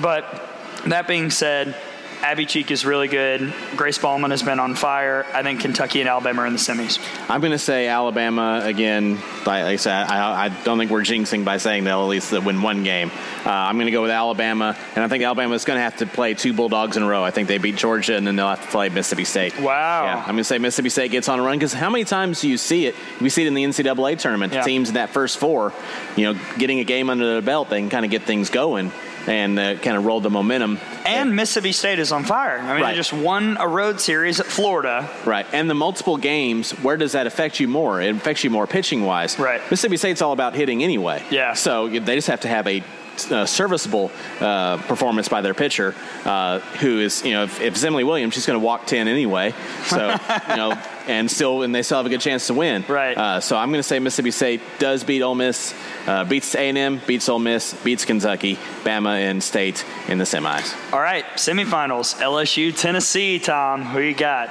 But that being said, Abbey Cheek is really good. Grace Baalman has been on fire. I think Kentucky and Alabama are in the semis. I'm going to say Alabama again. Like I said, I, I don't think we're jinxing by saying they'll at least win one game. Uh, I'm going to go with Alabama, and I think Alabama is going to have to play two Bulldogs in a row. I think they beat Georgia, and then they'll have to play Mississippi State. Wow. Yeah, I'm going to say Mississippi State gets on a run because how many times do you see it? We see it in the NCAA tournament. Yeah. The teams in that first four, you know, getting a game under their belt, they can kind of get things going and uh, kind of roll the momentum. And Mississippi State is on fire. I mean, Right. they just won a road series at Florida. Right. And the multiple games, where does that affect you more? It affects you more pitching wise. Right. Mississippi State's all about hitting anyway. Yeah. So they just have to have a uh, serviceable uh, performance by their pitcher, uh, who is, you know, if, if Emily Williams, she's going to walk 10 anyway. So, you know, and still, and they still have a good chance to win. Right. Uh, so I'm going to say Mississippi State does beat Ole Miss, uh, beats A&M, beats Ole Miss, beats Kentucky, Bama, and State in the semis. All right, semifinals. LSU, Tennessee, Tom. Who you got?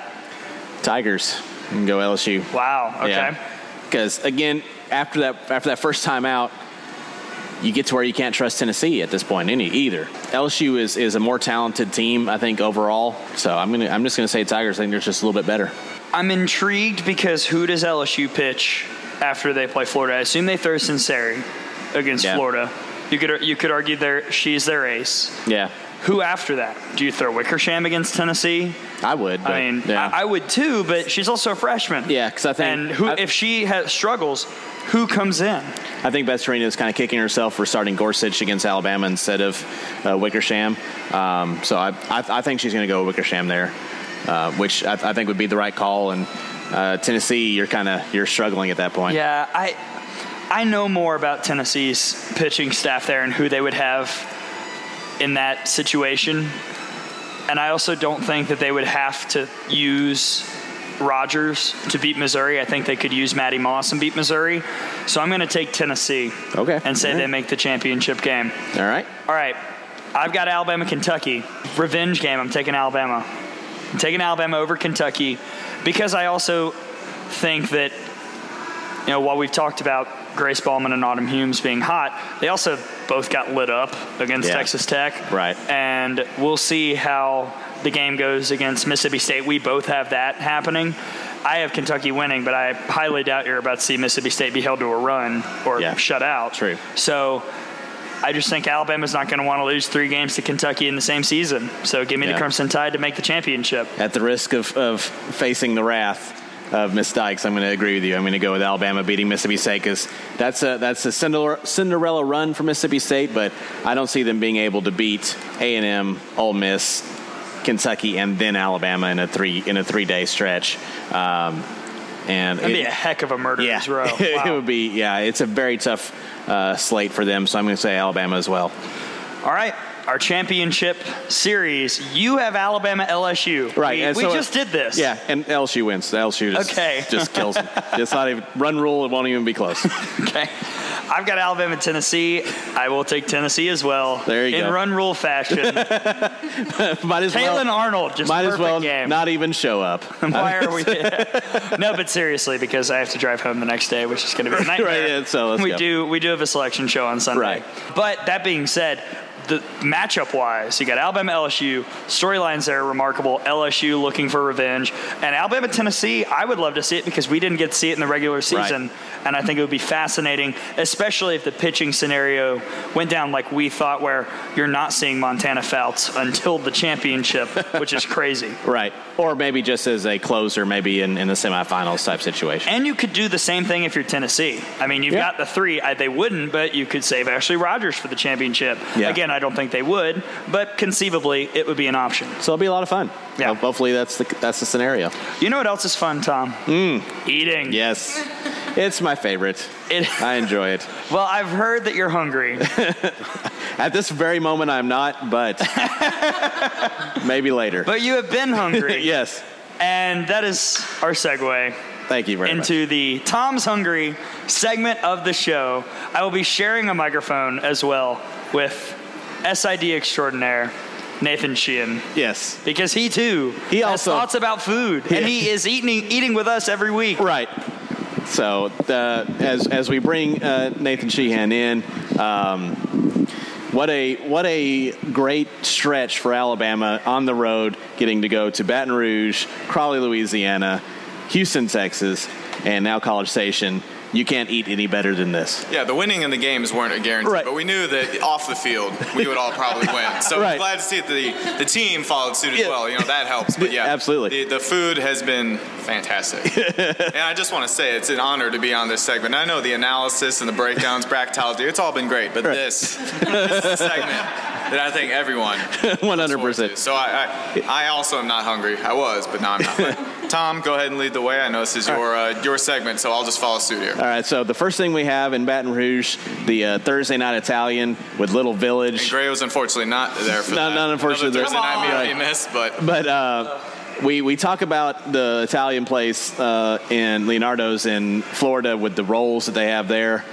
Tigers. You can go LSU. Wow. Okay. Because again, after that after that first time out, you get to where you can't trust Tennessee at this point any either. LSU is, is a more talented team, I think, overall. So I'm gonna I'm just gonna say Tigers. I think they're just a little bit better. I'm intrigued because who does LSU pitch after they play Florida? I assume they throw Sunseri against Yeah. Florida. You could you could argue there she's their ace. Yeah, Who after that? Do you throw Wickersham against Tennessee? I would. But, I mean, yeah, I, I would too, but she's also a freshman. yeah, because I think And who, I, if she has struggles, who comes in? I think Beth Torina is kind of kicking herself for starting Gorsuch against Alabama instead of uh, Wickersham. Um, so I, I I think she's going to go Wickersham there, uh, which I, I think would be the right call. And uh, Tennessee, you're kind of you're struggling at that point. Yeah, I I know more about Tennessee's pitching staff there and who they would have in that situation. And I also don't think that they would have to use Rogers to beat Missouri. I think they could use Matty Moss and beat Missouri. So I'm going to take Tennessee Okay. and say right. they make the championship game. All right. All right. I've got Alabama, Kentucky. Revenge game. I'm taking Alabama. I'm taking Alabama over Kentucky because I also think that, you know, while we've talked about Grace Baalman and Autumn Humes being hot, they also both got lit up against Yeah. Texas Tech. Right. And we'll see how the game goes against Mississippi State. We both have that happening. I have Kentucky winning, but I highly doubt you're about to see Mississippi State be held to a run or Yeah. shut out. True. So I just think Alabama's not going to want to lose three games to Kentucky in the same season. So give me Yeah. the Crimson Tide to make the championship. At the risk of, of facing the wrath of Miss Dykes, I'm going to agree with you. I'm going to go with Alabama beating Mississippi State because that's a that's a Cinderella, Cinderella run for Mississippi State, but I don't see them being able to beat A&M, Ole Miss, Kentucky, and then Alabama in a three in a three day stretch. Um, and That'd be a heck of a murderer's yeah, row. it would be. Yeah, it's a very tough uh, slate for them. So I'm going to say Alabama as well. All right. Our championship series. You have Alabama LSU. Right, We, we so- just did this. Yeah, and LSU wins. LSU just, Okay. just kills them. It's not even run rule. It won't even be close. Okay. I've got Alabama, Tennessee. I will take Tennessee as well. There you in go. run rule fashion. might as Kalen well. Arnold, just might as well game. not even show up. Why are we? no, but seriously, because I have to drive home the next day, which is going to be a nightmare. Right, yeah, so let's we go. do we do have a selection show on Sunday. Right. But that being said, the matchup wise, you got Alabama LSU storylines there are remarkable. LSU looking for revenge, and Alabama Tennessee. I would love to see it because we didn't get to see it in the regular season, and I think it would be fascinating, especially if the pitching scenario went down like we thought, where you're not seeing Montana Fouts until the championship, which is crazy. Right. Or maybe just as a closer, maybe in, in the semifinals type situation. And you could do the same thing if you're Tennessee. I mean, you've Yeah. got the three. I, they wouldn't, but you could save Ashley Rogers for the championship. Yeah. Again, I don't think they would, but conceivably, it would be an option. so it'll be a lot of fun. Yeah. Ho- Hopefully that's the that's the scenario. You know what else is fun, Tom? Mm. Eating. Yes. It's my favorite. It, I enjoy it. well, I've heard that you're hungry. At this very moment, I'm not, but maybe later. But you have been hungry. yes. And that is our segue Thank you very into the Tom's Hungry segment of the show. I will be sharing a microphone as well with SID extraordinaire Nathan Sheehan. Yes. because he too He has also- thoughts about food, and he is eating eating with us every week. Right. So uh, as as we bring uh, Nathan Sheehan in, um, what a what a great stretch for Alabama on the road, getting to go to Baton Rouge, Crowley, Louisiana, Houston, Texas, and now College Station. You can't eat any better than this. Yeah, the winning in the games weren't a guarantee, Right. but we knew that off the field we would all probably win. So Right. I'm glad to see that the the team followed suit as Yeah. well. You know that helps. But yeah, Absolutely. the, the food has been fantastic, and I just want to say it's an honor to be on this segment. I know the analysis and the breakdowns, bracketology, it's all been great, but Right. this this is a segment that I think everyone 100%. So I, I I also am not hungry. I was, but now I'm not. Tom, go ahead and lead the way. I know this is your uh, your segment, so I'll just follow suit here. All right. So the first thing we have in Baton Rouge, the uh, Thursday night Italian with Little Village. Gray was unfortunately not there for No, that. not unfortunately. Another Thursday night meal Right. missed, but But uh, we we talk about the Italian place uh, in Leonardo's in Florida with the rolls that they have there.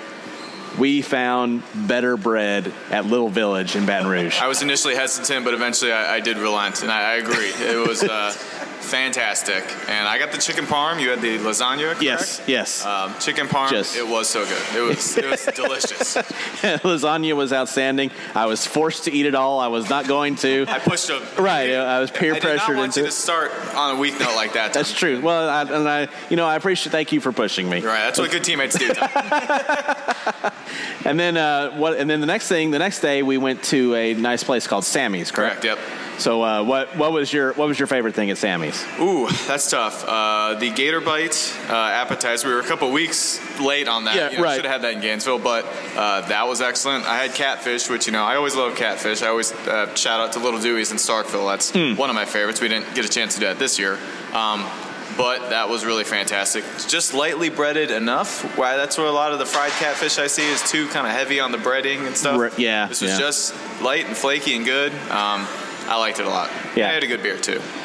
We found better bread at Little Village in Baton Rouge. I was initially hesitant, but eventually I, I did relent, and I, I agree. It was uh, fantastic, and I got the chicken parm. You had the lasagna, correct? Yes, yes. Um, chicken parm. It was so good. It was it was delicious. Lasagna was outstanding. I was forced to eat it all. I was not going to. I pushed a Right, I was peer I did not pressured want into you to start on a weak note like that. That's true. Well, I, and I, you know, I appreciate. Thank you for pushing me. You're right. That's what good teammates do. And then uh, what? And then the next thing, the next day, we went to a nice place called Sammy's. Correct. Correct. Yep. So uh, what? What was your What was your favorite thing at Sammy's? Ooh, that's tough. Uh, the Gator Bite uh, appetizer. We were a couple weeks late on that. Yeah, you know, right. Should have had that in Gainesville, but uh, that was excellent. I had catfish, which you know I always love catfish. I always uh, shout out to Little Dewey's in Starkville. That's Hmm. one of my favorites. We didn't get a chance to do that this year. Um, but that was really fantastic. Just lightly breaded enough. Why that's where a lot of the fried catfish I see is too kind of heavy on the breading and stuff. Yeah, This was yeah. just light and flaky and good. Um, I liked it a lot. Yeah. I had a good beer too.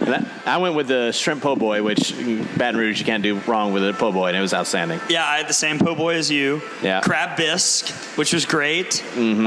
I, I went with the shrimp po' boy, which in Baton Rouge you can't do wrong with a po' boy, and it was outstanding. Yeah, I had the same po' boy as you. Yeah. Crab bisque, which was great. Um,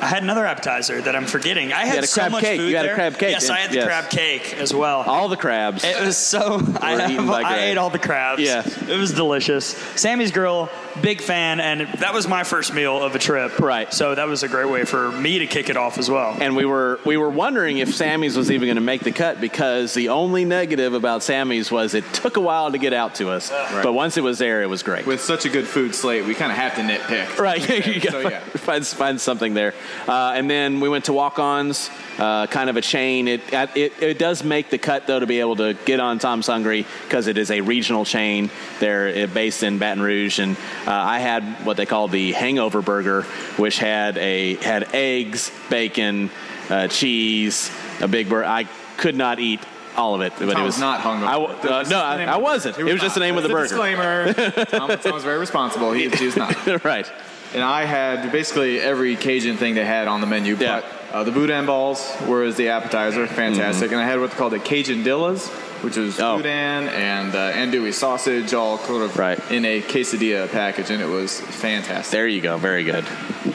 I had another appetizer that I'm forgetting. I had, had a so crab much cake. food You had a crab cake, Yes, I had the yes. crab cake as well. All the crabs. It was so. I, Were eaten by I ate all the crabs. Yeah. it was delicious. Sammy's Grill, big fan, and that was my first meal of a trip. Right. So that was a great way for me to kick it off as well. and we were we were wondering if Sammy's was even going to make the cut because the only negative about Sammy's was it took a while to get out to us, but once it was there, it was great. With such a good food slate, we kind of have to nitpick. Right, you So, yeah. find, find something there. Uh, and then we went to Walk-Ons, uh, kind of a chain. It, it it does make the cut though to be able to get on Tom's Hungry because it is a regional chain. They're uh, based in Baton Rouge, and uh, I had what they call the Hangover Burger, which had a had eggs, bacon, uh, cheese, a big burger. I could not eat. All of it, but it was was not hungover. I uh, no, I, I wasn't. It was just the name of the burger. Disclaimer. Tom, Tom was very responsible. He, he was not. right. and I had basically every Cajun thing they had on the menu. Yeah. But uh, the boudin balls were as the appetizer, fantastic, and I had what's called the Cajun dillas, which was Mm-hmm. Oh. boudin and uh, andouille sausage, all sort of Right. in a quesadilla package, and it was fantastic. There you go. Very good.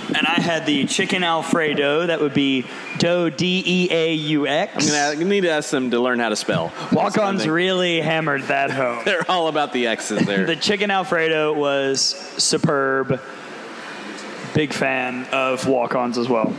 And I had the chicken Alfredo. That would be dough D E A U X. I'm gonna, I'm need to ask them to learn how to spell. Walk-ons really hammered that home. They're all about the X's there. the chicken Alfredo was superb. Big fan of walk-ons as well.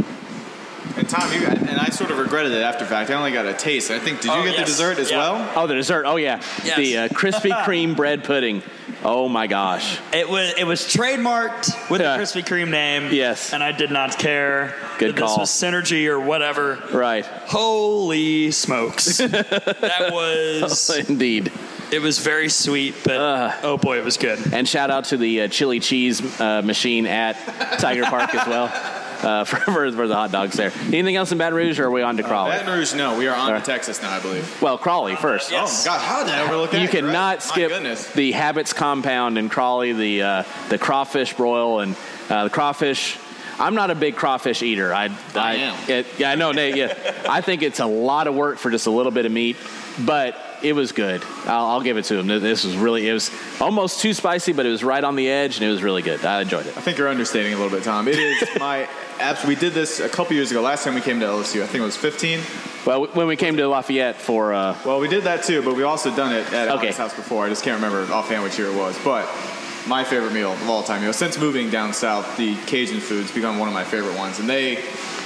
And Tom, you got, and I sort of regretted it after fact. I only got a taste. I think did you Oh, get the dessert as Yeah. well? oh, the dessert. Oh yeah, Yes. the uh, Krispy Kreme bread pudding. Oh my gosh. It was it was trademarked with Yeah. the Krispy Kreme name. Yes. and I did not care. Good that call. This was synergy or whatever. Right. Holy smokes! that was Indeed. it was very sweet, but oh boy, it was good. And shout out to the uh, chili cheese uh, machine at Tiger Park as well uh, for, for, for the hot dogs there. Anything else in Baton Rouge, or are we on to Crowley? Baton Rouge, no. We are on to Texas now, I believe. well, Crowley first. Yes. Oh God, how did I overlook that? You cannot right. skip the Habits compound in Crowley, the uh, the crawfish broil, and uh, the crawfish. I'm not a big crawfish eater. I, I am. It, yeah, I know, Nate. Yeah, I think it's a lot of work for just a little bit of meat, but it was good. I'll, I'll give it to him. This was really. It was almost too spicy, but it was right on the edge, and it was really good. I enjoyed it. I think you're understating a little bit, Tom. It is my abs. We did this a couple years ago. Last time we came to LSU, I think it was 15. Well, when we came to Lafayette for uh, Well, we did that too, but we also done it at Okay. Alex House before. I just can't remember offhand which year it was. But my favorite meal of all time. You know, since moving down south, the Cajun food's become one of my favorite ones, and they,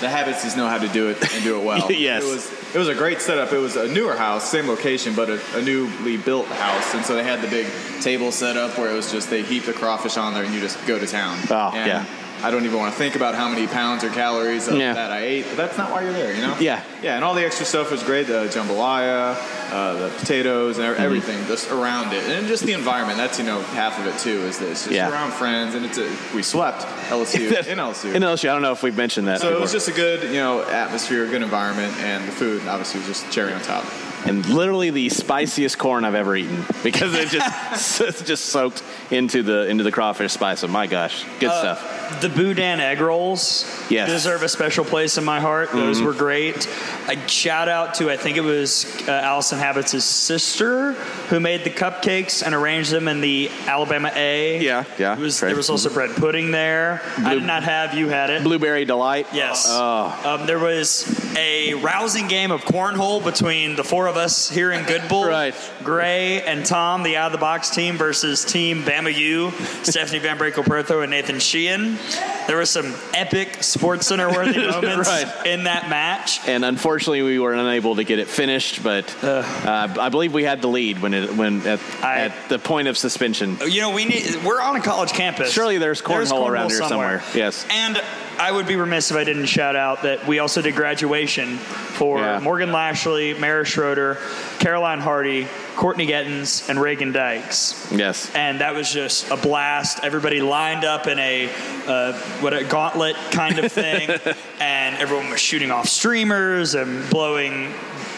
the habits just know how to do it and do it well. Yes. it was it was a great setup. It was a newer house, same location, but a, a newly built house, and so they had the big table set up where it was just they heap the crawfish on there and you just go to town. Oh, And yeah. I don't even want to think about how many pounds or calories of Yeah. that I ate, but that's not why you're there, you know? Yeah. Yeah, and all the extra stuff was great. The jambalaya, uh, the potatoes, and Mm-hmm. everything just around it, and just the environment. That's you know half of it too. Is this just Yeah. around friends, and it's a, we slept LSU in LSU. in LSU. I don't know if we've mentioned that. so it was just a good you know atmosphere, good environment, and the food obviously was just cherry on top. And literally the spiciest corn I've ever eaten because it just it's just soaked into the into the crawfish spice. Oh my gosh, good Uh, stuff. The Boudin egg rolls Yes. deserve a special place in my heart. Those Mhm. were great. A shout out to I think it was uh, Allison Habits' sister who made the cupcakes and arranged them in the Alabama A. Yeah, yeah. It was, there was also bread pudding there. I did not have. You had it. blueberry delight. Yes. Oh, Um, there was a rousing game of cornhole between the four of us here in Good Bull. Right. Gray and Tom, the out of the box team, versus Team Bama U, Stephanie VanBrakle and Nathan Sheehan. There were some epic Sports Center worthy moments Right. in that match. and unfortunately we were unable to get it finished, but uh, I believe we had the lead when it when at, I- at the point of suspension. You know, we need. We're on a college campus. Surely there's cornhole around here somewhere. Yes. And I would be remiss if I didn't shout out that we also did graduation for Yeah. Morgan Lashley, Mara Schroeder, Caroline Hardy, Courtney Gettins, and Reagan Dykes. Yes. And that was just a blast. Everybody lined up in a uh, what a gauntlet kind of thing, and everyone was shooting off streamers and blowing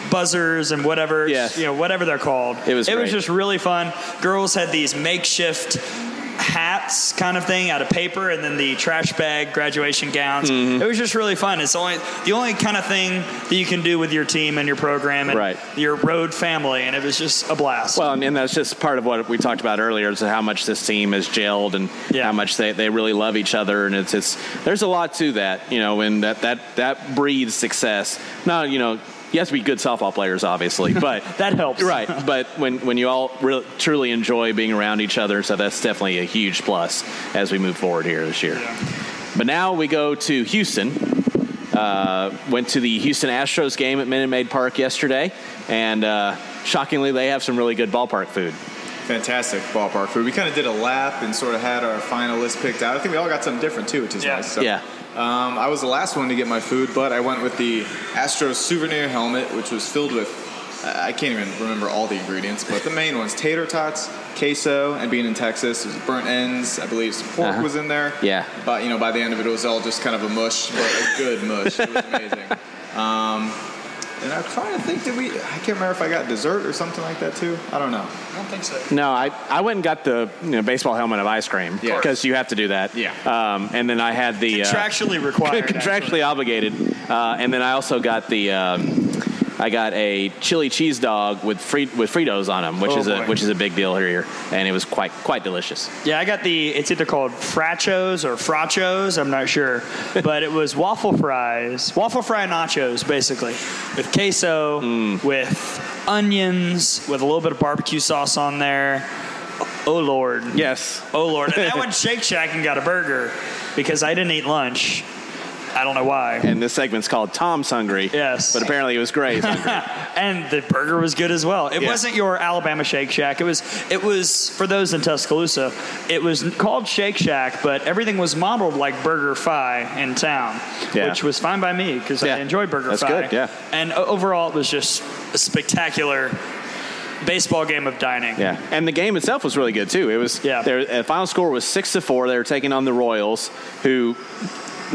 buzzers and whatever Yes. you know whatever they're called. It was it was just really fun. Girls had these makeshift hats kind of thing out of paper and then the trash bag graduation gowns Mm-hmm. it was just really fun it's only the only kind of thing that you can do with your team and your program and Right. your road family and it was just a blast Well, and, that's just part of what we talked about earlier is how much this team is gelled and Yeah. how much they, they really love each other. And it's, it's there's a lot to that, you know, and that, that, that breeds success. Now, you know, you have to be good softball players, obviously, but that helps right. But when, when you all really, truly enjoy being around each other, so that's definitely a huge plus as we move forward here this year. But now we go to Houston. Uh, went to the Houston Astros game at Minute Maid Park yesterday, and uh, shockingly, they have some really good ballpark food. Fantastic ballpark food. We kind of did a lap and sort of had our finalists picked out. I think we all got something different too, which is Yeah. nice. So, Yeah. Um, I was the last one to get my food, but I went with the Astros souvenir helmet, which was filled with I can't even remember all the ingredients, but the main ones: tater tots, queso, and being in Texas, was burnt ends. I believe some pork Uh-huh. was in there. Yeah. But you know, by the end of it, it was all just kind of a mush, but a good mush. It was amazing. Um, And I'm trying to think, did we? I can't remember if I got dessert or something like that too. I don't know. I don't think so. No, I, I went and got the you know, baseball helmet of ice cream Yeah. because you have to do that. Yeah. Um, and then I had the uh, Contractually required. contractually obligated. Uh, and then I also got the um, I got a chili cheese dog with free, with Fritos on them, which Oh, is a which is a big deal here, and it was quite quite delicious. Yeah, I got the. It's either called frachos or frachos. I'm not sure, but it was waffle fries, waffle fry nachos, basically, with queso, Mm. with onions, with a little bit of barbecue sauce on there. Oh lord. Yes. Oh lord. And I went Shake Shack and got a burger because I didn't eat lunch. I don't know why. And this segment's called Tom's Hungry. Yes. But apparently it was Gray's Hungry. and the burger was good as well. It Yeah. wasn't your Alabama Shake Shack. It was it was for those in Tuscaloosa. It was called Shake Shack, but everything was modeled like Burger Fi in town, Yeah. which was fine by me because Yeah. I enjoy Burger That's Fi. good, yeah. And overall, it was just a spectacular baseball game of dining. Yeah, and the game itself was really good too. It was Yeah. Their uh, final score was six to four. They were taking on the Royals, who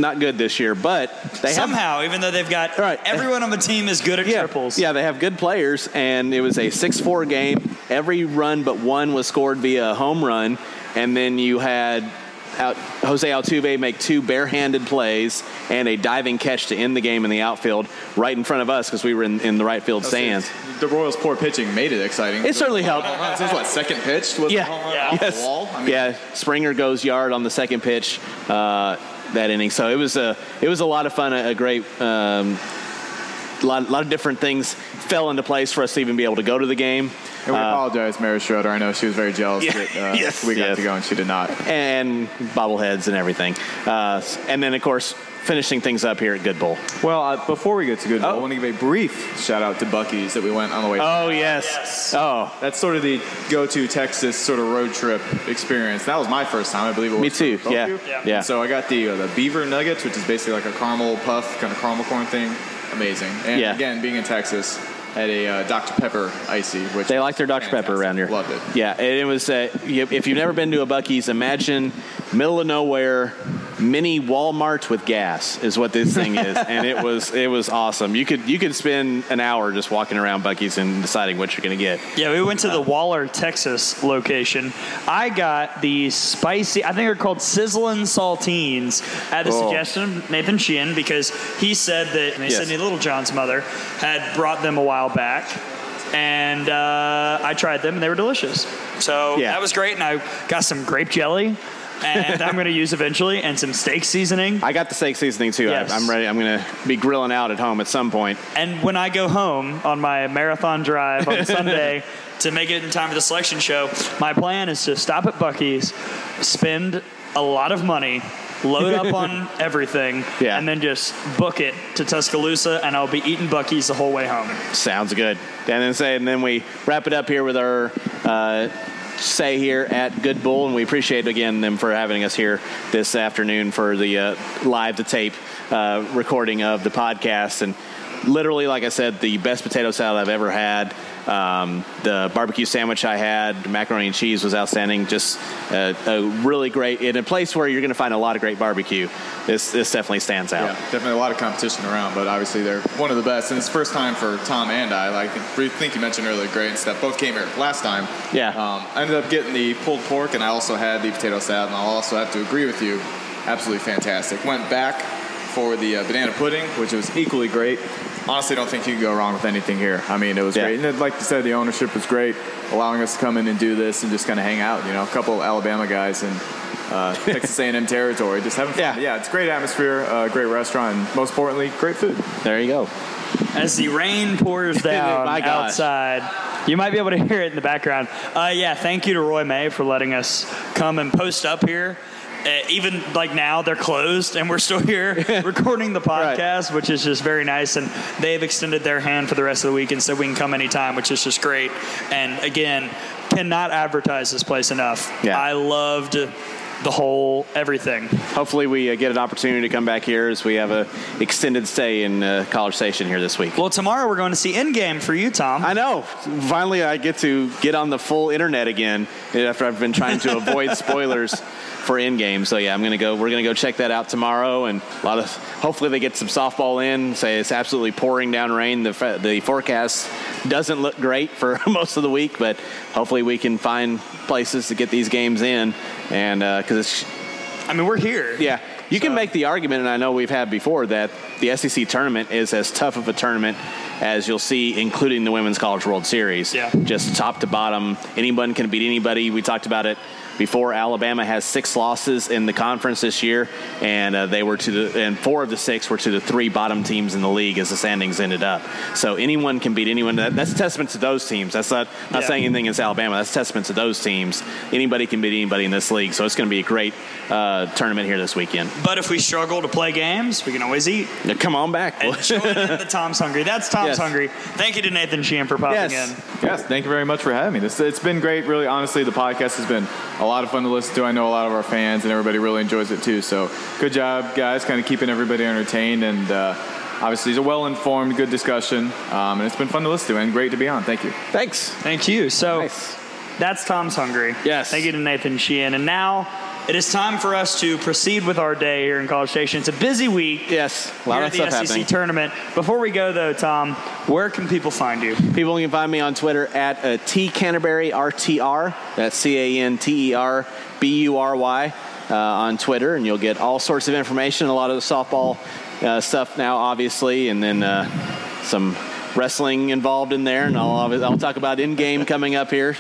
not good this year, but they have Somehow, even though they've got Right. everyone on the team is good at yeah, triples. Yeah, they have good players, and it was a 6 4 game. Every run but one was scored via a home run, and then you had out, Jose Altuve make two barehanded plays and a diving catch to end the game in the outfield right in front of us because we were in, in the right field stands. The Royals' poor pitching made it exciting. It certainly helped. This is what second pitch was Yeah. the home run Yeah. off Yes. the wall. I mean, yeah, Springer goes yard on the second pitch uh, that inning. So it was a it was a lot of fun. A, a great um, lot, lot of different things fell into place for us to even be able to go to the game. And we Uh, apologize, Mary Schroeder. I know she was very jealous Yeah. that uh, Yes. we got Yes. to go and she did not. and bobbleheads and everything. Uh, and then, of course, finishing things up here at Good Bull. Well, uh, before we get to Good Bull, Oh. I want to give a brief shout out to Buc-ee's that we went on the way. Oh, yes. Yes. Oh, That's sort of the go-to Texas sort of road trip experience. That was my first time, I believe it was. Me too, yeah. Yeah. Yeah. So I got the uh, the beaver nuggets, which is basically like a caramel puff, kind of caramel corn thing. Amazing. And Yeah. again, being in Texas, had a uh, Dr Pepper icy, which they like their Dr. Pepper around here. Loved it. Yeah, and it was, uh, if you've never been to a Buc-ee's, imagine middle of nowhere, mini Walmart with gas is what this thing is. and it was it was awesome. You could you could spend an hour just walking around Buc-ee's and deciding what you're going to get. Yeah, we went to the Waller, Texas location. I got the spicy, I think they're called sizzling saltines at the Oh. suggestion of Nathan Sheehan because he said that Yes. Sydney Littlejohn's mother had brought them a while back. And uh, I tried them and they were delicious. So Yeah. that was great. And I got some grape jelly and I'm going to use eventually and some steak seasoning. I got the steak seasoning too. Yes. I, I'm ready. I'm going to be grilling out at home at some point. And when I go home on my marathon drive on Sunday to make it in time for the selection show, my plan is to stop at Buc-ee's, spend a lot of money, load up on everything, Yeah. and then just book it to Tuscaloosa, and I'll be eating Buc-ee's the whole way home. Sounds good. And then say, and then we wrap it up here with our uh, say here at Good Bull, and we appreciate again them for having us here this afternoon for the uh, live to tape uh, recording of the podcast. And literally, like I said, the best potato salad I've ever had. Um, the barbecue sandwich I had, macaroni and cheese was outstanding. Just uh, a really great in a place where you're going to find a lot of great barbecue. This this definitely stands out. Yeah, definitely a lot of competition around, but obviously they're one of the best. And it's the first time for Tom and I. Like I think you mentioned earlier, Gray and Steph both came here last time. Yeah. Um, I ended up getting the pulled pork, and I also had the potato salad. And I'll also have to agree with you, absolutely fantastic. Went back for the uh, banana pudding, which was equally great. Honestly, don't think you can go wrong with anything here. I mean, it was Yeah. great. And like you said, the ownership was great, allowing us to come in and do this and just kind of hang out. You know, a couple of Alabama guys and uh, Texas A&M territory, just having fun. Yeah. yeah, it's a great atmosphere, uh, great restaurant, and most importantly, great food. There you go. As the rain pours down My outside, you might be able to hear it in the background. Uh, yeah, thank you to Roy May for letting us come and post up here. Uh, even like now, they're closed, and we're still here recording the Right. podcast, which is just very nice. And they've extended their hand for the rest of the week and said we can come anytime, which is just great. And again, cannot advertise this place enough. Yeah. I loved the whole everything. Hopefully, we uh, get an opportunity to come back here as we have a extended stay in uh, College Station here this week. Well, tomorrow we're going to see Endgame for you, Tom. I know. Finally, I get to get on the full internet again after I've been trying to avoid spoilers for Endgame. So yeah, I'm gonna go. We're gonna go check that out tomorrow, and a lot of. Hopefully, they get some softball in. Say it's absolutely pouring down rain. The the forecast doesn't look great for most of the week, but hopefully we can find places to get these games in, and because uh, it's. I mean, we're here. Yeah, you so. can make the argument, and I know we've had before that the SEC tournament is as tough of a tournament as you'll see, including the Women's College World Series. Yeah. Just top to bottom, anyone can beat anybody. We talked about it before. Alabama has six losses in the conference this year, and uh, they were to the and four of the six were to the three bottom teams in the league as the standings ended up. So anyone can beat anyone. That, that's a testament to those teams. That's not not yeah. saying anything against Alabama. That's a testament to those teams. Anybody can beat anybody in this league. So it's going to be a great uh, tournament here this weekend. But if we struggle to play games, we can always eat. Now, come on back. And join the Tom's Hungry. That's Tom's yes. Hungry. Thank you to Nathan Sheehan for popping yes. in. Yes, thank you very much for having me. This, it's been great. Really, honestly, the podcast has been a lot of fun to listen to. I know a lot of our fans and everybody really enjoys it too. So good job, guys, kind of keeping everybody entertained and. Uh, obviously, it's a well informed, good discussion, um, and it's been fun to listen to and great to be on. Thank you. Thanks. Thank you. So nice. that's Tom's Hungry. Yes. Thank you to Nathan Sheehan. And now it is time for us to proceed with our day here in College Station. It's a busy week. Yes, a lot of stuff the SEC happening. tournament. Before we go, though, Tom, where can people find you? People can find me on Twitter at uh, T Canterbury RTR. That's C A N T E R B U R Y uh, on Twitter, and you'll get all sorts of information. A lot of the softball uh, stuff now, obviously, and then uh, some wrestling involved in there. And I'll, I'll talk about Endgame coming up here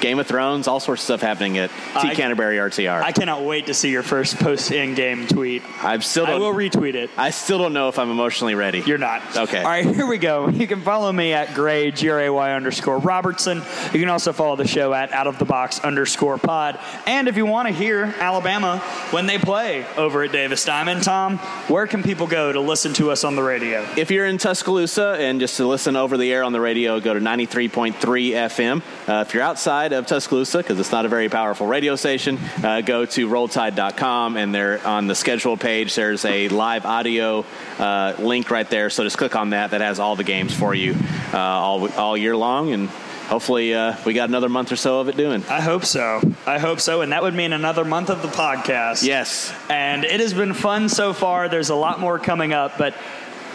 Game of Thrones, all sorts of stuff happening at T Canterbury RTR. I cannot wait to see your first post Endgame tweet. I'm still. I will retweet it. I still don't know if I'm emotionally ready. You're not. Okay. All right, here we go. You can follow me at Gray G R A Y underscore Robertson. You can also follow the show at Out of the Box underscore Pod. And if you want to hear Alabama when they play over at Davis Diamond, Tom, where can people go to listen to us on the radio? If you're in Tuscaloosa and just to listen over the air on the radio, go to 93.3 FM. Uh, if you're outside outside of Tuscaloosa, because it's not a very powerful radio station, uh, go to rolltide.com and there on the schedule page, there's a live audio uh, link right there. So just click on that. That has all the games for you uh, all, all year long. And hopefully uh, we got another month or so of it doing. I hope so. I hope so. And that would mean another month of the podcast. Yes. And it has been fun so far. There's a lot more coming up, but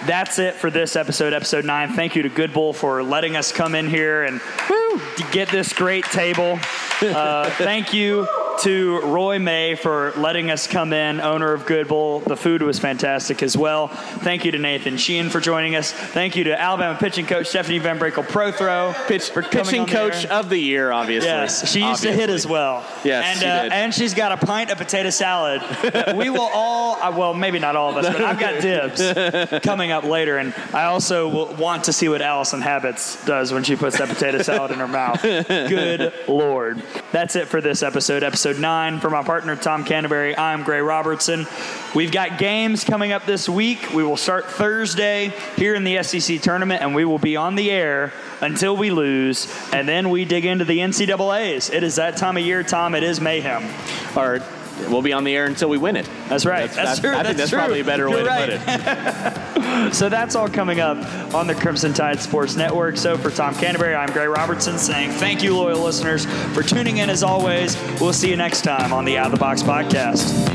that's it for this episode, episode nine. Thank you to Good Bull for letting us come in here and woo, get this great table. Uh, thank you to Roy May for letting us come in, owner of Good Bull. The food was fantastic as well. Thank you to Nathan Sheehan for joining us. Thank you to Alabama pitching coach Stephanie VanBrakle Prothro Pitch, pitching coach of the year, obviously. Yes, she used obviously. to hit as well. Yes, and she uh, did. and she's got a pint of potato salad. we will all, uh, well, maybe not all of us, but I've got dibs coming up later, and I also want to see what Allison Habits does when she puts that potato salad in her mouth. Good lord. That's it for this episode, episode nine. For my partner, Tom Canterbury, I'm Gray Robertson. We've got games coming up this week. We will start Thursday here in the SEC tournament, and we will be on the air until we lose, and then we dig into the NCAAs. It is that time of year, Tom. It is mayhem. Or we'll be on the air until we win it. That's right. That's, that's, true. I that's think that's true. probably a better You're way right. to put it. so that's all coming up on the Crimson Tide Sports Network. So for Tom Canterbury, I'm Gray Robertson saying thank you, loyal listeners, for tuning in as always. We'll see you next time on the Out of the Box podcast.